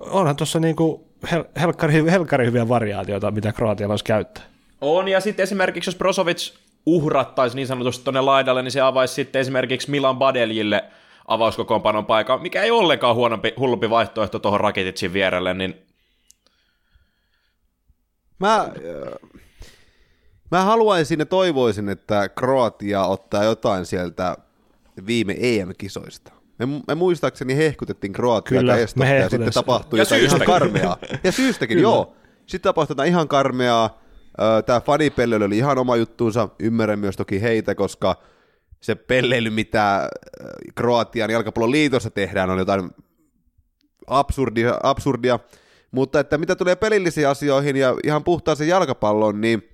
onhan tuossa niin kuin hel, helkkari, helkkari hyviä variaatioita, mitä Kroatialla olisi käyttää. On, ja sitten esimerkiksi jos Brozovic uhrattaisi niin sanotusti tuonne laidalle, niin se avaisi sitten esimerkiksi Milan Badeljille avauskokoonpanon paikan, mikä ei ollenkaan huonompi, hullumpi vaihtoehto tuohon Rakititsin vierelle, niin Mä, mä haluaisin ja toivoisin, että Kroatia ottaa jotain sieltä viime EM-kisoista. Me, me muistaakseni hehkutettiin Kroatia Kyllä, me estosta ja sitten tapahtui Ja jotain ihan karmeaa. Ja syystäkin, joo. Sitten tapahtui jotain ihan karmeaa. Tämä fanipelleily oli ihan oma juttuunsa. Ymmärrän myös toki heitä, koska se pelleily, mitä Kroatian jalkapallon liitossa tehdään, on jotain absurdia, absurdia. Mutta että mitä tulee pelillisiin asioihin ja ihan puhtaaseen jalkapalloon, niin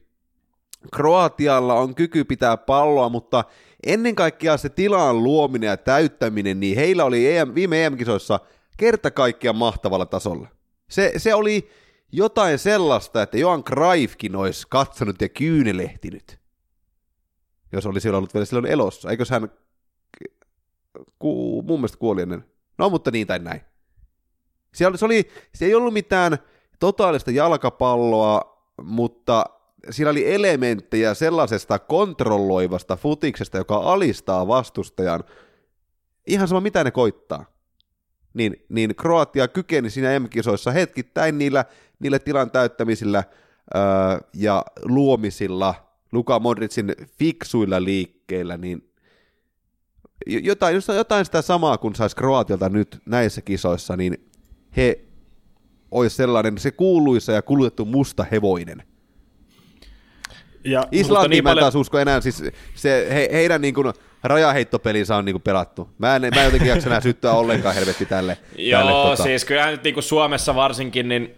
Kroatialla on kyky pitää palloa, mutta ennen kaikkea se tilan luominen ja täyttäminen, niin heillä oli EM, viime EM-kisoissa kerta kaikkiaan mahtavalla tasolla. Se, se oli jotain sellaista, että Johan Cruyffkin olisi katsonut ja kyynelehtinyt, jos olisi ollut vielä silloin elossa. Eikös hän ku, mun mielestä kuoli ennen. No, mutta niin tai näin. Se, oli, se, oli, se ei ollut mitään totaalista jalkapalloa, mutta siinä oli elementtejä sellaisesta kontrolloivasta futiksesta, joka alistaa vastustajan. Ihan sama, mitä ne koittaa. Niin, niin Kroatia kykeni siinä M-kisoissa hetkittäin niillä, niillä tilan täyttämisillä öö, ja luomisilla, Luka Modricin fiksuilla liikkeillä, niin jotain, jotain sitä samaa kuin saisi Kroatialta nyt näissä kisoissa, niin he olisi sellainen se kuuluisa ja kulutettu musta hevoinen. Ja Islantiin niin mä en paljon- taas usko enää, siis se, he, heidän niin kuin rajaheittopelinsä on niinku pelattu. Mä en, mä en jotenkin jaksa enää syttyä ollenkaan helvetti tälle. Joo, tälle, tota. siis kyllähän nyt niin kuin Suomessa varsinkin, niin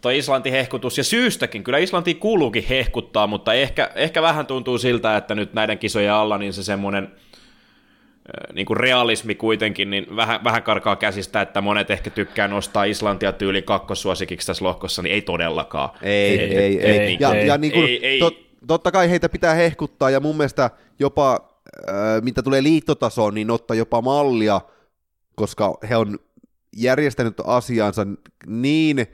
toi Islanti hehkutus, ja syystäkin, kyllä Islanti kuuluukin hehkuttaa, mutta ehkä, ehkä vähän tuntuu siltä, että nyt näiden kisojen alla niin se semmoinen niin kuin realismi kuitenkin, niin vähän, vähän karkaa käsistä, että monet ehkä tykkää nostaa Islantia tyyliin kakkossuosikiksi tässä lohkossa, niin ei todellakaan. Ei, ei, ei. ei, ei, ja, ei, ja niin kuin, ei, ei. tot, totta kai heitä pitää hehkuttaa, ja mun mielestä jopa, äh, mitä tulee liittotasoon, niin ottaa jopa mallia, koska he on järjestänyt asiansa niin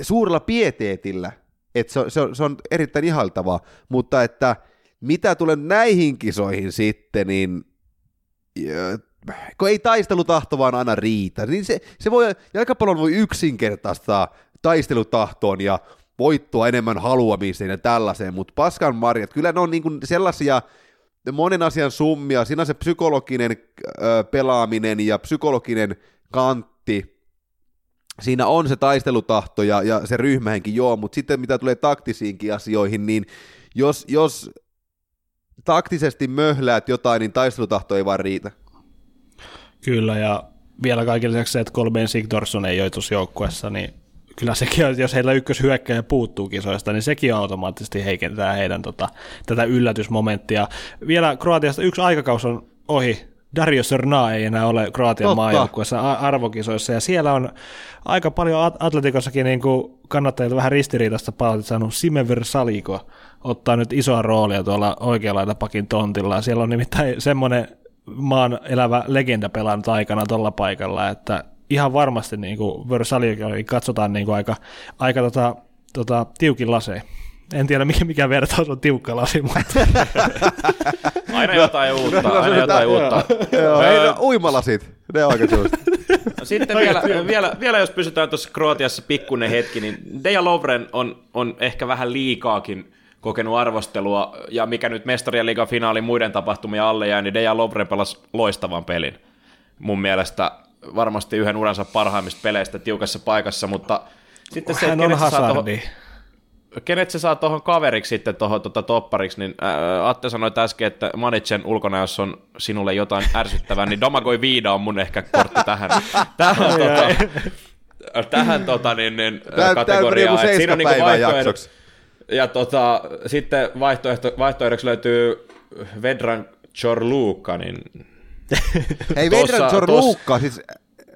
suurella pieteetillä, että se, on- se, on, se on erittäin ihaltavaa, mutta että mitä tulee näihin kisoihin sitten, niin ja- kun ei taistelutahto vaan aina riitä, niin se, se voi, jalkapallon voi yksinkertaistaa taistelutahtoon ja voittoa enemmän haluamiseen ja tällaiseen, mutta paskan marjat, kyllä ne on niinku sellaisia monen asian summia, siinä on se psykologinen ö, pelaaminen ja psykologinen kantti, siinä on se taistelutahto ja, ja se ryhmähenki, joo, mutta sitten mitä tulee taktisiinkin asioihin, niin jos, jos taktisesti möhläät jotain, niin taistelutahto ei vaan riitä. Kyllä, ja vielä kaiken lisäksi se, että Kolben Sigdorsson ei joukkueessa, niin kyllä sekin on, jos heillä ykköshyökkäjä puuttuu kisoista, niin sekin automaattisesti heikentää heidän tota, tätä yllätysmomenttia. Vielä Kroatiasta yksi aikakaus on ohi. Dario Sörna ei enää ole Kroatian maajoukkueessa arvokisoissa, ja siellä on aika paljon at- Atletikossakin niin kuin kannattajilta vähän ristiriitaista palautetta saanut Simever Saliko ottaa nyt isoa roolia tuolla oikeanlaita pakin tontilla. Siellä on nimittäin semmoinen maan elävä legenda pelannut aikana tuolla paikalla, että ihan varmasti niin kuin Versalio katsotaan niin kuin aika, aika tota, tota, tiukin laseen. En tiedä, mikä, mikä vertaus on tiukka lasi, mutta Aina jotain uutta, aina jotain uutta. Joo, Öö, ei, no, uimalasit, ne on aika suosta. Sitten vielä, vielä, vielä, jos pysytään tuossa Kroatiassa pikkuinen hetki, niin Deja Lovren on, on ehkä vähän liikaakin kokenut arvostelua, ja mikä nyt mestarien liigan finaalin muiden tapahtumien alle jää, niin Deja Lovren pelasi loistavan pelin. Mun mielestä varmasti yhden uransa parhaimmista peleistä tiukassa paikassa, mutta sitten se, hän on kenet se saa tohon- hazardi. kenet se saa tuohon kaveriksi sitten tuohon tota, toppariksi, niin ää, Atte sanoi äsken, että Manitsen ulkona, jos on sinulle jotain ärsyttävää, niin Domagoj Viida on mun ehkä kortti tähän, tähän, tota, tähän tota, niin, niin, Tää- kategoriaan. joku Et siinä on niinku seiskapäivän vaihtoehdot- jaksoksi. Ja tota, sitten vaihtoehto, vaihtoehdoksi löytyy Vedran Chorluka, niin Hei, Tossa- Vedran Zorluukka, siis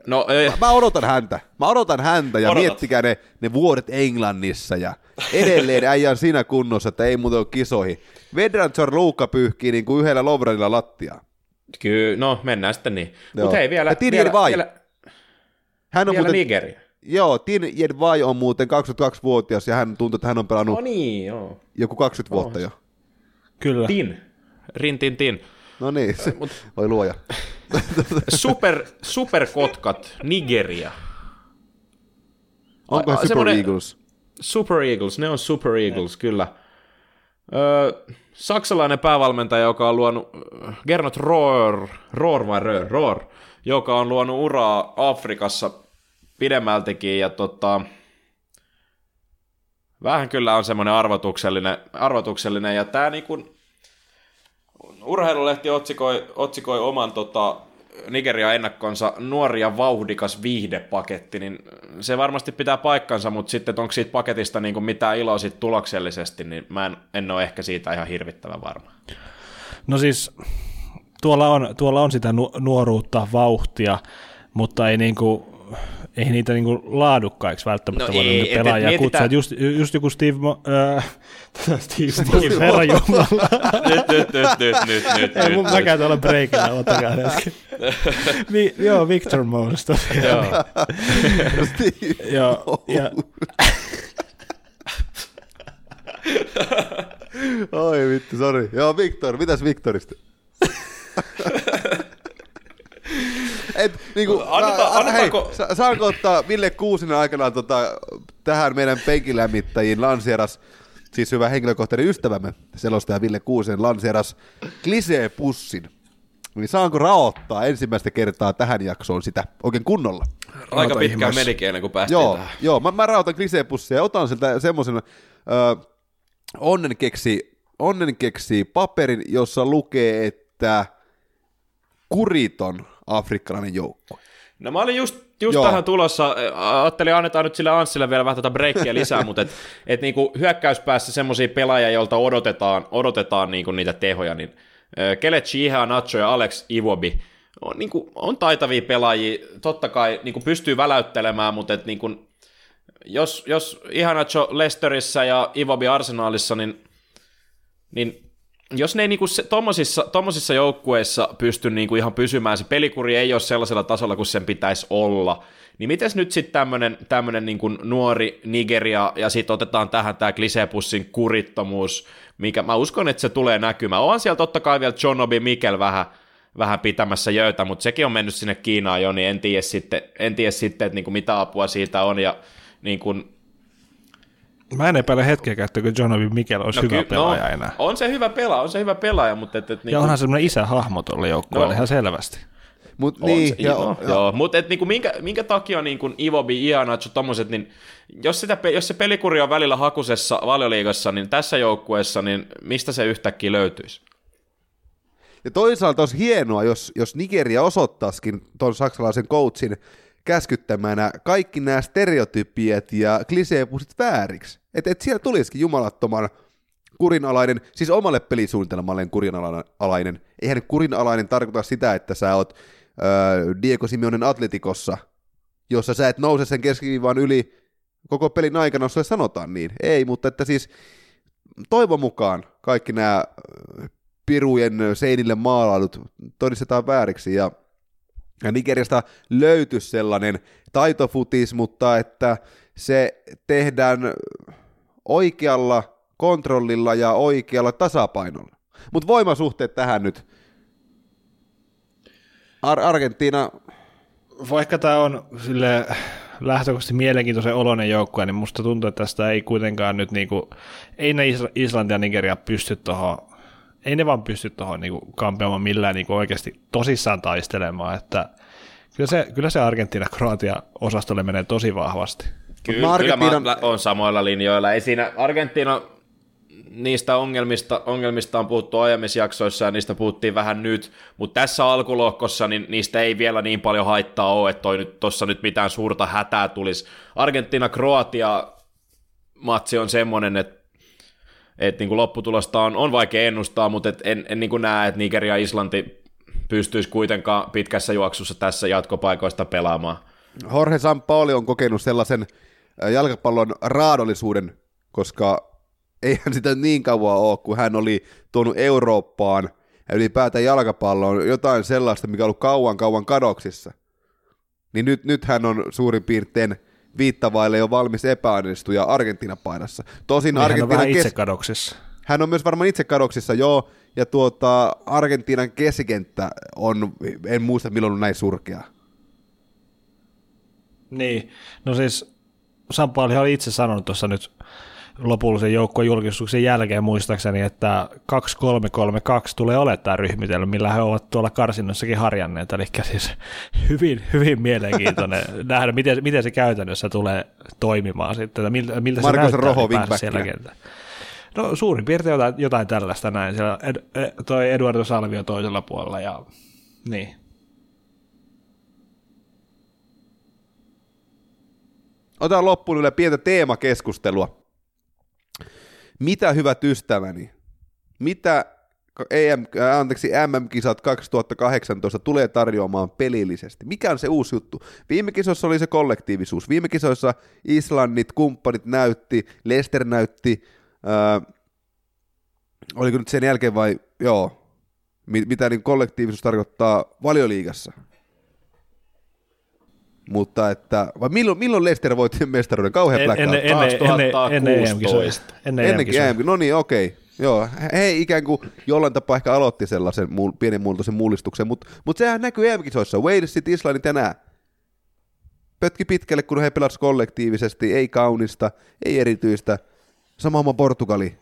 no eh, mä odotan häntä. Mä odotan häntä ja Odotat. miettikää ne, ne vuodet Englannissa ja edelleen äijän siinä kunnossa, että ei muuten ole kisoihin. Vedran Zorluukka pyyhkii niin kuin yhdellä Lovrenilla lattiaa. kyllä, no mennään sitten niin. Mutta hei, vielä, Ja Tini vielä, Vai. vielä, Hän on vielä muuten, Nigeria. joo, Tin Jedvai on muuten 22-vuotias ja hän tuntuu, että hän on pelannut No niin, joo. joku 20 vuotta jo. Kyllä. Tin. Rin, tin, tin. No niin, se, voi luoja. Super, superkotkat, Nigeria. Onko Super Eagles? Super Eagles, ne on Super Eagles, kyllä. Öö, saksalainen päävalmentaja, joka on luonut, Gernot Rohr, Rohr vai Röhr, Rohr, joka on luonut uraa Afrikassa pidemmältikin, ja tota, vähän kyllä on semmoinen arvotuksellinen, arvotuksellinen ja tämä niinku, urheilulehti otsikoi, otsikoi oman tota, Nigeria ennakkonsa nuori ja vauhdikas viihdepaketti, niin se varmasti pitää paikkansa, mutta sitten onko siitä paketista niin mitään iloa sit tuloksellisesti, niin mä en, en ole ehkä siitä ihan hirvittävän varma. No siis tuolla on, tuolla on sitä nu- nuoruutta, vauhtia, mutta ei niinku, ei niitä niinku laadukkaiksi välttämättä No voida ei, et- et pelaajia mietitään- kutsua. Et Just, just joku Steve, Mo, äh, Steve, Steve herra Jumala. nyt, nyt, nyt, nyt, nyt, nyt, Ei, mun, nyt, mä nyt. käyn tuolla breikillä, ottakaa hetki. Vi, joo, Victor Mons tosiaan. Joo. Joo, ja, Oi vittu, sori. Joo, Viktor, mitäs Viktorista? Et, niinku, Anneta- mä- annetaanko- hei, sa- saanko ottaa Ville Kuusinen aikanaan tota, tähän meidän penkilämmittäjiin lanseeras, siis hyvä henkilökohtainen ystävämme, selostaja Ville Kuusinen lanseeras klisee-pussin. Niin saanko raottaa ensimmäistä kertaa tähän jaksoon sitä oikein kunnolla? Aika pitkään menikin ennen kuin päästiin Joo, tähän. joo mä, mä rautan klisee-pussia ja otan sieltä semmoisen ö, onnenkeksi Onnen keksii paperin, jossa lukee, että kuriton afrikkalainen joukko. No mä olin just, just Joo. tähän tulossa, ajattelin annetaan nyt sille Anssille vielä vähän tätä breikkiä lisää, mutta et, et niinku hyökkäyspäässä semmoisia pelaajia, joilta odotetaan, odotetaan niinku niitä tehoja, niin ö, Kelechi Ihan, Nacho ja Alex Iwobi on, niinku, on taitavia pelaajia, totta kai niinku pystyy väläyttelemään, mutta et niinku, jos, jos Ihanacho Leicesterissä ja Iwobi Arsenalissa, niin, niin jos ne ei niinku se, tommosissa, tommosissa joukkueissa pysty niinku ihan pysymään, se pelikuri ei ole sellaisella tasolla kuin sen pitäisi olla, niin mites nyt sitten tämmöinen niinku nuori Nigeria, ja sitten otetaan tähän tämä klisepussin kurittomuus, mikä mä uskon, että se tulee näkymään. On siellä totta kai vielä John Obi Mikel vähän, vähän pitämässä jöitä, mutta sekin on mennyt sinne Kiinaan jo, niin en tiedä sitten, en tiedä sitten että niinku mitä apua siitä on, ja niin kuin, Mä en epäile hetkeäkään, että John Obi Mikel olisi no, hyvä ky- pelaaja no, enää. On se hyvä pelaaja, on se hyvä pelaaja, mutta et, et, Ja niinku, onhan semmoinen isähahmo tuolla joukkueella No. ihan selvästi. Mut on niin, se, ja, joo, ja, joo. mutta et, niinku, minkä, minkä takia niinku, Iwobi, Ianacho, tommoset, niin jos, sitä, jos se pelikuri on välillä hakusessa valioliigassa, niin tässä joukkueessa, niin mistä se yhtäkkiä löytyisi? ja toisaalta olisi hienoa, jos, jos Nigeria osoittaisikin tuon saksalaisen coachin käskyttämänä kaikki nämä stereotypiat ja kliseepusit vääriksi. Että et siellä tulisikin jumalattoman kurinalainen, siis omalle pelisuunnitelmalleen kurinalainen. Eihän kurinalainen tarkoita sitä, että sä oot öö, Diego Simeonen Atletikossa, jossa sä et nouse sen keskiviivan yli koko pelin aikana, jos sulle sanotaan niin. Ei, mutta että siis toivon mukaan kaikki nämä pirujen seinille maalailut todistetaan vääriksi ja, Nigeriasta löytyisi sellainen taitofutis, mutta että se tehdään oikealla kontrollilla ja oikealla tasapainolla. Mutta voimasuhteet tähän nyt. Ar- Argentiina, Vaikka tämä on sille lähtökohtaisesti mielenkiintoisen oloinen joukkue, niin musta tuntuu, että tästä ei kuitenkaan nyt niinku, ei ne Is- Islanti ja Nigeria pysty tuohon, ei ne vaan pysty tuohon niinku kampeamaan millään niinku oikeasti tosissaan taistelemaan, että kyllä se, kyllä se Argentiina-Kroatia-osastolle menee tosi vahvasti. Kyllä, Mä kyllä mä Argentiinan- lä- on samoilla linjoilla. Ei siinä Argentiina niistä ongelmista, ongelmista on puhuttu aiemmissa jaksoissa ja niistä puhuttiin vähän nyt, mutta tässä alkulohkossa niin niistä ei vielä niin paljon haittaa ole, että toi nyt, tossa nyt mitään suurta hätää tulisi. Argentiina-Kroatia matsi on semmoinen, että et niin lopputulosta on, on vaikea ennustaa, mutta et en, en niin näe, että Nigeria ja Islanti pystyisi kuitenkaan pitkässä juoksussa tässä jatkopaikoista pelaamaan. Jorge Sampaoli on kokenut sellaisen äh, jalkapallon raadollisuuden, koska eihän sitä niin kauan ole, kun hän oli tuonut Eurooppaan ja ylipäätään jalkapalloon jotain sellaista, mikä on ollut kauan kauan kadoksissa. Niin nyt, nyt hän on suurin piirtein viittavaille jo valmis epäonnistuja Argentiina-paidassa. Tosin Niin hän on kes- itse kadoksissa. hän on myös varmaan itse kadoksissa, joo, ja tuota, Argentiinan keskikenttä on, en muista milloin on näin surkea. Niin, no siis Sampaali oli itse sanonut tuossa nyt lopullisen joukkueen julkistuksen jälkeen muistaakseni, että 2-3-3-2 tulee olettaa ryhmitelmä, millä he ovat tuolla karsinnossakin harjanneet, eli siis hyvin, hyvin mielenkiintoinen nähdä, miten, miten se käytännössä tulee toimimaan sitten, että miltä, miltä se näyttää Roho ylipäänsä wingbackia. siellä kentällä. No suurin piirtein jotain, jotain tällaista näin, siellä ed, ed, toi Eduardo Salvio toisella puolella ja niin. Otetaan loppuun vielä pientä teemakeskustelua. Mitä hyvät ystäväni, mitä EM, äh, anteeksi, MM-kisat 2018 tulee tarjoamaan pelillisesti? Mikä on se uusi juttu? Viime kisoissa oli se kollektiivisuus. Viime kisoissa Islannit, kumppanit näytti, Leicester näytti, äh, oliko nyt sen jälkeen vai, joo, mi- mitä niin kollektiivisuus tarkoittaa valioliigassa? Mutta että, vai milloin, milloin Leicester voitti mestaruuden? Kauhean En, blackout. ennen, ennen, ennen, ennen EM-kisoja. 2016. Ennen Ennenkin EM-kisoja. EM, no niin, okei. Joo, he ikään kuin jollain tapaa ehkä aloitti sellaisen muu, pienen muotoisen mullistuksen, mutta mut sehän näkyy EM-kisoissa, Walesit, ja nää. Pötki pitkälle, kun he pelasivat kollektiivisesti, ei kaunista, ei erityistä. Sama homma Portugali,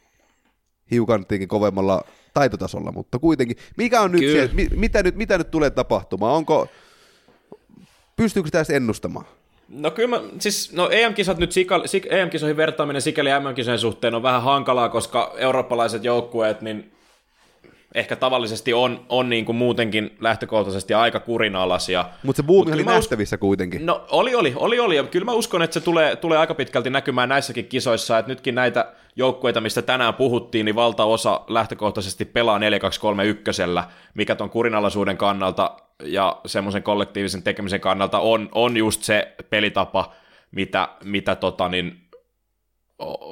hiukan tietenkin kovemmalla taitotasolla, mutta kuitenkin. Mikä on nyt Kyllä. se, mi, mitä, nyt, mitä nyt tulee tapahtumaan? Onko, pystyykö sitä edes ennustamaan? No kyllä mä, siis, no EM-kisat nyt sik, EM-kisoihin vertaaminen sikäli MM-kisojen suhteen on vähän hankalaa, koska eurooppalaiset joukkueet, niin ehkä tavallisesti on, on niin kuin muutenkin lähtökohtaisesti aika kurinalaisia. Mutta se buumi Mut oli mä us- nähtävissä kuitenkin. No oli, oli, oli, oli. Ja kyllä mä uskon, että se tulee, tulee aika pitkälti näkymään näissäkin kisoissa, että nytkin näitä joukkueita, mistä tänään puhuttiin, niin valtaosa lähtökohtaisesti pelaa 4-2-3-1, mikä ton kurinalaisuuden kannalta ja semmoisen kollektiivisen tekemisen kannalta on, on just se pelitapa, mitä, mitä tota, niin,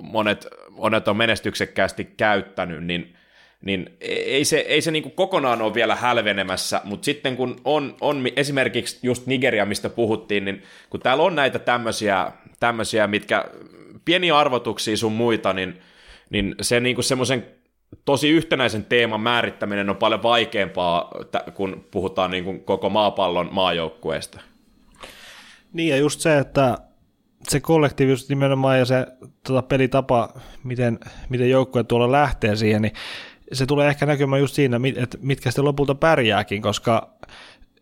monet, monet on menestyksekkäästi käyttänyt, niin niin ei se, ei se niin kuin kokonaan ole vielä hälvenemässä, mutta sitten kun on, on esimerkiksi just Nigeria, mistä puhuttiin, niin kun täällä on näitä tämmöisiä, tämmöisiä mitkä pieniä arvotuksia sun muita, niin, niin se niin kuin semmoisen tosi yhtenäisen teeman määrittäminen on paljon vaikeampaa, kun puhutaan niin kuin koko maapallon maajoukkueesta. Niin ja just se, että se kollektiivisuus nimenomaan ja se tota, pelitapa, miten, miten joukkue tuolla lähtee siihen, niin se tulee ehkä näkymään just siinä, että mitkä sitten lopulta pärjääkin, koska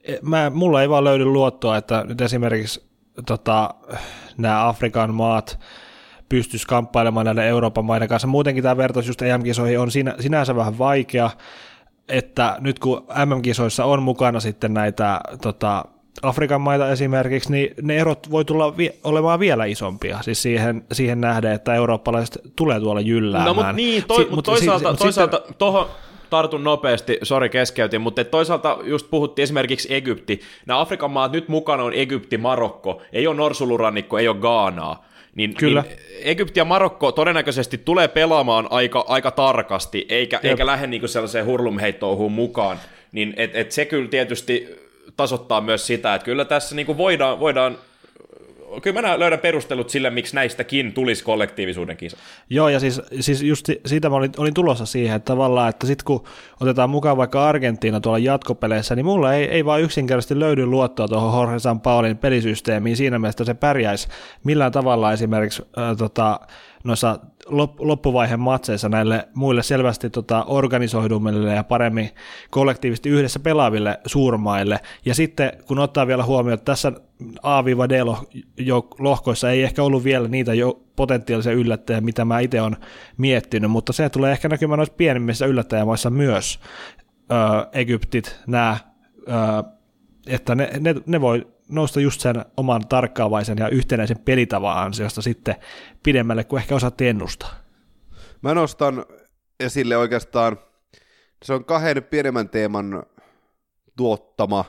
e, mä, mulla ei vaan löydy luottoa, että nyt esimerkiksi tota, nämä Afrikan maat pystyisi kamppailemaan näiden Euroopan maiden kanssa. Muutenkin tämä vertaus just EM-kisoihin on siinä, sinänsä vähän vaikea, että nyt kun MM-kisoissa on mukana sitten näitä tota, Afrikan maita esimerkiksi, niin ne erot voi tulla vi- olemaan vielä isompia, siis siihen, siihen nähden, että eurooppalaiset tulee tuolla jylläämään. No mutta niin, toi, Si- mut mutta toisaalta, si- toisaalta sitten- tohon tartun nopeasti, sori keskeytin, mutta toisaalta just puhuttiin esimerkiksi Egypti. Nämä Afrikan maat nyt mukana on Egypti, Marokko, ei ole Norsulurannikko, ei ole Gaanaa. Niin, Kyllä. Niin Egypti ja Marokko todennäköisesti tulee pelaamaan aika, aika tarkasti, eikä, eikä lähde niinku sellaiseen hurlumheittouhuun mukaan. Niin et, et se kyllä tietysti tasoittaa myös sitä, että kyllä tässä niinku voidaan, voidaan kyllä mä löydän perustelut sille, miksi näistäkin tulisi kollektiivisuuden kisa. Joo, ja siis, siis just si- siitä mä olin, olin tulossa siihen, että tavallaan, että sitten kun otetaan mukaan vaikka Argentiina tuolla jatkopeleissä, niin mulla ei, ei vaan yksinkertaisesti löydy luottoa tuohon Jorge Sampaolin pelisysteemiin siinä mielessä, että se pärjäisi millään tavalla esimerkiksi äh, tota, noissa loppuvaiheen matseissa näille muille selvästi tota, organisoidummille ja paremmin kollektiivisesti yhdessä pelaaville suurmaille. Ja sitten kun ottaa vielä huomioon, että tässä A-D-lohkoissa ei ehkä ollut vielä niitä jo potentiaalisia yllättäjiä, mitä mä itse olen miettinyt, mutta se tulee ehkä näkymään noissa pienimmissä yllättäjämaissa myös, öö, Egyptit, nämä, että ne, ne, ne voi nousta just sen oman tarkkaavaisen ja yhtenäisen pelitavan ansiosta sitten pidemmälle kuin ehkä osaatte ennustaa. Mä nostan esille oikeastaan, se on kahden pienemmän teeman tuottama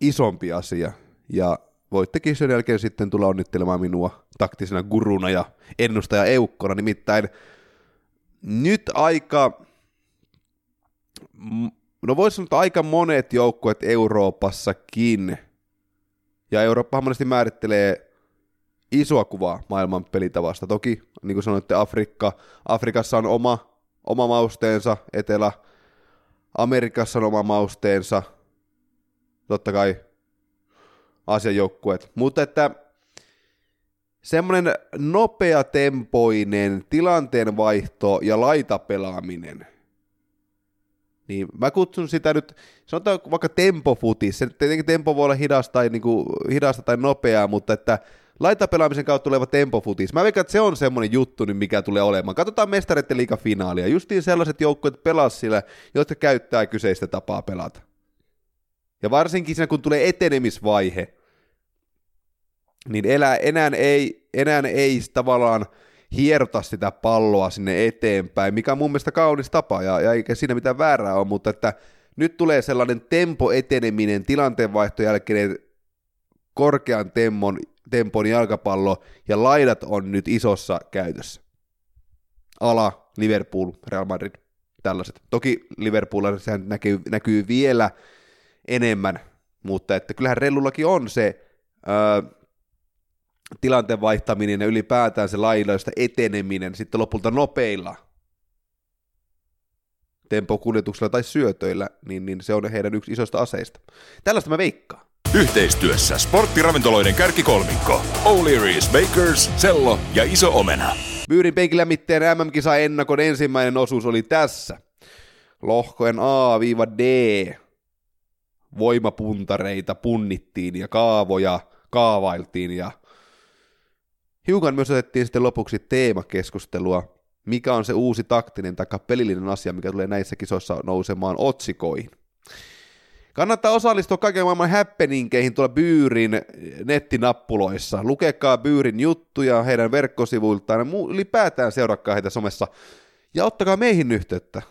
isompi asia, ja voittekin sen jälkeen sitten tulla onnittelemaan minua taktisena guruna ja ennustaja eukkona, nimittäin nyt aika, no voisi sanoa, että aika monet joukkueet Euroopassakin, ja Eurooppahan monesti määrittelee isoa kuvaa maailman pelitavasta. Toki, niin kuin sanoitte, Afrikka, Afrikassa on oma, oma mausteensa, Etelä, Amerikassa on oma mausteensa, totta kai Aasian joukkueet. Mutta että semmoinen nopeatempoinen tilanteenvaihto ja laitapelaaminen, niin mä kutsun sitä nyt, sanotaan vaikka tempofutis, se tietenkin tempo voi olla hidasta tai, niin kuin, hidasta tai nopeaa, mutta että laitapelaamisen kautta tuleva tempofutis. Mä veikkaan, että se on semmoinen juttu, niin mikä tulee olemaan. Katsotaan mestareiden liigafinaalia. Justiin sellaiset joukkueet pelas sillä, jotka käyttää kyseistä tapaa pelata. Ja varsinkin siinä, kun tulee etenemisvaihe, niin elää, enää, ei, enää ei tavallaan hierota sitä palloa sinne eteenpäin, mikä on mun mielestä kaunis tapa, ja, ja eikä siinä mitään väärää ole, mutta että nyt tulee sellainen tempo-eteneminen, tilanteenvaihto jälkeen korkean tempon, tempon jalkapallo, ja laidat on nyt isossa käytössä. Ala, Liverpool, Real Madrid, tällaiset. Toki Liverpoolilla sehän näkyy, näkyy vielä enemmän, mutta että kyllähän Rellullakin on se öö, tilanteen vaihtaminen ja ylipäätään se laidoista eteneminen sitten lopulta nopeilla tempokuljetuksella tai syötöillä, niin, niin se on heidän yksi isoista aseista. Tällaista mä veikkaan. Yhteistyössä sporttiravintoloiden kärkikolmikko. O'Leary's Bakers, Sello ja Iso Omena. Myyrin penkillä mitteen MM-kisa ennakon ensimmäinen osuus oli tässä. Lohkojen A-D voimapuntareita punnittiin ja kaavoja kaavailtiin ja hiukan myös otettiin sitten lopuksi teemakeskustelua, mikä on se uusi taktinen tai pelillinen asia, mikä tulee näissä kisoissa nousemaan otsikoihin. Kannattaa osallistua kaiken maailman happeningkeihin tuolla Byyrin nettinappuloissa. Lukekaa Byyrin juttuja heidän verkkosivuiltaan ja ylipäätään seurakkaa heitä somessa. Ja ottakaa meihin yhteyttä.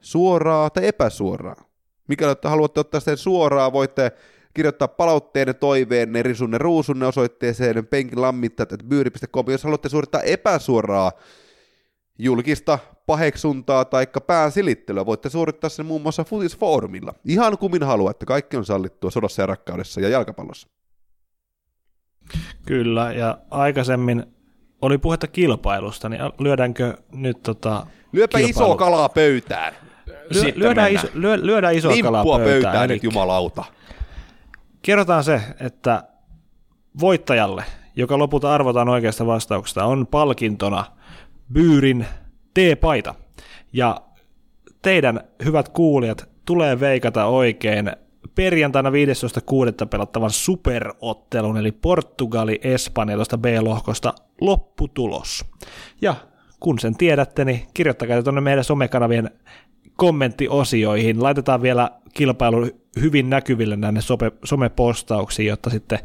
Suoraa tai epäsuoraa. Mikäli haluatte ottaa sen suoraan, voitte kirjoittaa palautteenne, toiveenne, risunne, ruusunne osoitteeseen penkilammittajat.byyri.com. Jos haluatte suorittaa epäsuoraa julkista paheksuntaa tai pään silittelyä, voitte suorittaa sen muun muassa Futisfoorumilla. Ihan kumin haluatte, kaikki on sallittua sodassa ja rakkaudessa ja jalkapallossa. Kyllä, ja aikaisemmin oli puhetta kilpailusta, niin lyödäänkö nyt tota Lyöpä iso kilpailu- kalaa pöytään. Lyö, lyödään, iso, lyö, lyödään iso kalaa pöytään. pöytään Eli nyt jumalauta. Kerrotaan se, että voittajalle, joka lopulta arvotaan oikeasta vastauksesta, on palkintona Byyrin T-paita. Ja teidän, hyvät kuulijat, tulee veikata oikein perjantaina 15.6. pelattavan superottelun, eli Portugali-Espanja tuosta B-lohkosta lopputulos. Ja kun sen tiedätte, niin kirjoittakaa tuonne meidän somekanavien kommenttiosioihin. Laitetaan vielä kilpailu hyvin näkyville näille sope, somepostauksiin, jotta sitten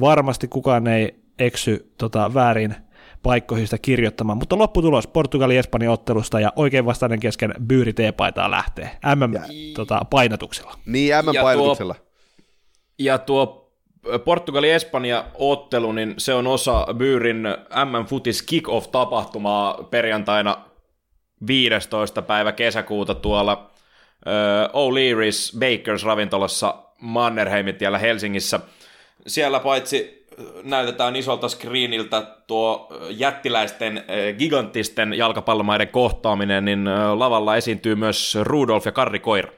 varmasti kukaan ei eksy tota, väärin paikkoihin sitä kirjoittamaan. Mutta lopputulos Portugali-Espanja ottelusta ja oikein vastainen kesken Byyri T-paitaa lähtee MM-painatuksella. Niin, M-painotuksella. Ja tuo Portugali-Espanja-ottelu, niin se on osa Byyrin MM-futis kick-off-tapahtumaa perjantaina 15. päivä kesäkuuta tuolla O'Leary's Bakers ravintolassa Mannerheimin tiellä Helsingissä. Siellä paitsi näytetään isolta screeniltä tuo jättiläisten, giganttisten jalkapallomaiden kohtaaminen, niin lavalla esiintyy myös Rudolf ja Karri Koira.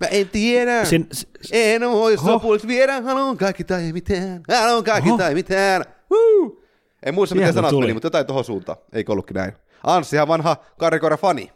Mä en tiedä. Sin, En voi sopuiksi viedä, haluan kaikki tai mitään. Haluan kaikki Oho. tai mitään. Woo! En muista, miten Sieltä sanat tuli. meni, mutta jotain tuohon suuntaan. Eikö ollutkin näin? Anssihan vanha karikoira fani.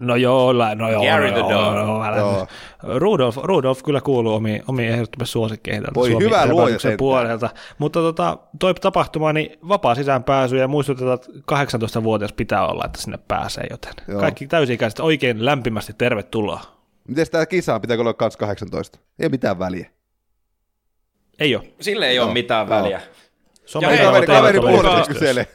No joo, no joo, Gary no the joo, Dog. no, älä- Joo. Rudolf, Rudolf kyllä kuuluu omiin, omiin ehdottomasti suosikkeihin tältä Voi Suomi hyvä luoja puolelta. Mutta tota, toi tapahtuma, niin vapaa sisäänpääsy ja muistutetaan, että 18-vuotias pitää olla, että sinne pääsee, joten Joo. kaikki täysi-ikäiset oikein lämpimästi tervetuloa. Miten tämä kisa pitääkö olla kans 18? Ei mitään väliä. Ei ole. Sille ei ole mitään joo. väliä. Some- hei, Kaveri, kaveri yhteistyössä. kyselee.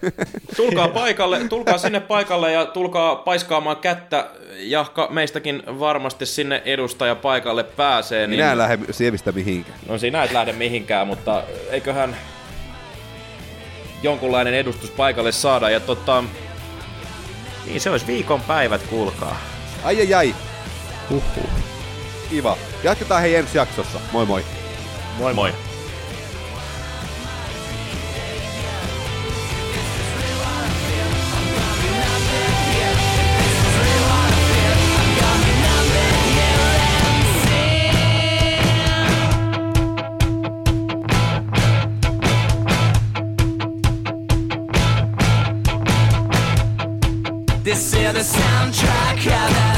Tulkaa paikalle, tulkaa sinne paikalle ja tulkaa paiskaamaan kättä. Jahka meistäkin varmasti sinne edustaja paikalle pääsee. Niin... Minä en lähde sievistä mihinkään. No sinä et lähde mihinkään, mutta eiköhän jonkunlainen edustus paikalle saada. Ja tota, niin se olisi viikon päivät, kuulkaa. Ai ai ai. Uhuh. Kiva. Jatketaan hei ensi jaksossa. Moi moi. Moi moi. This is the soundtrack of the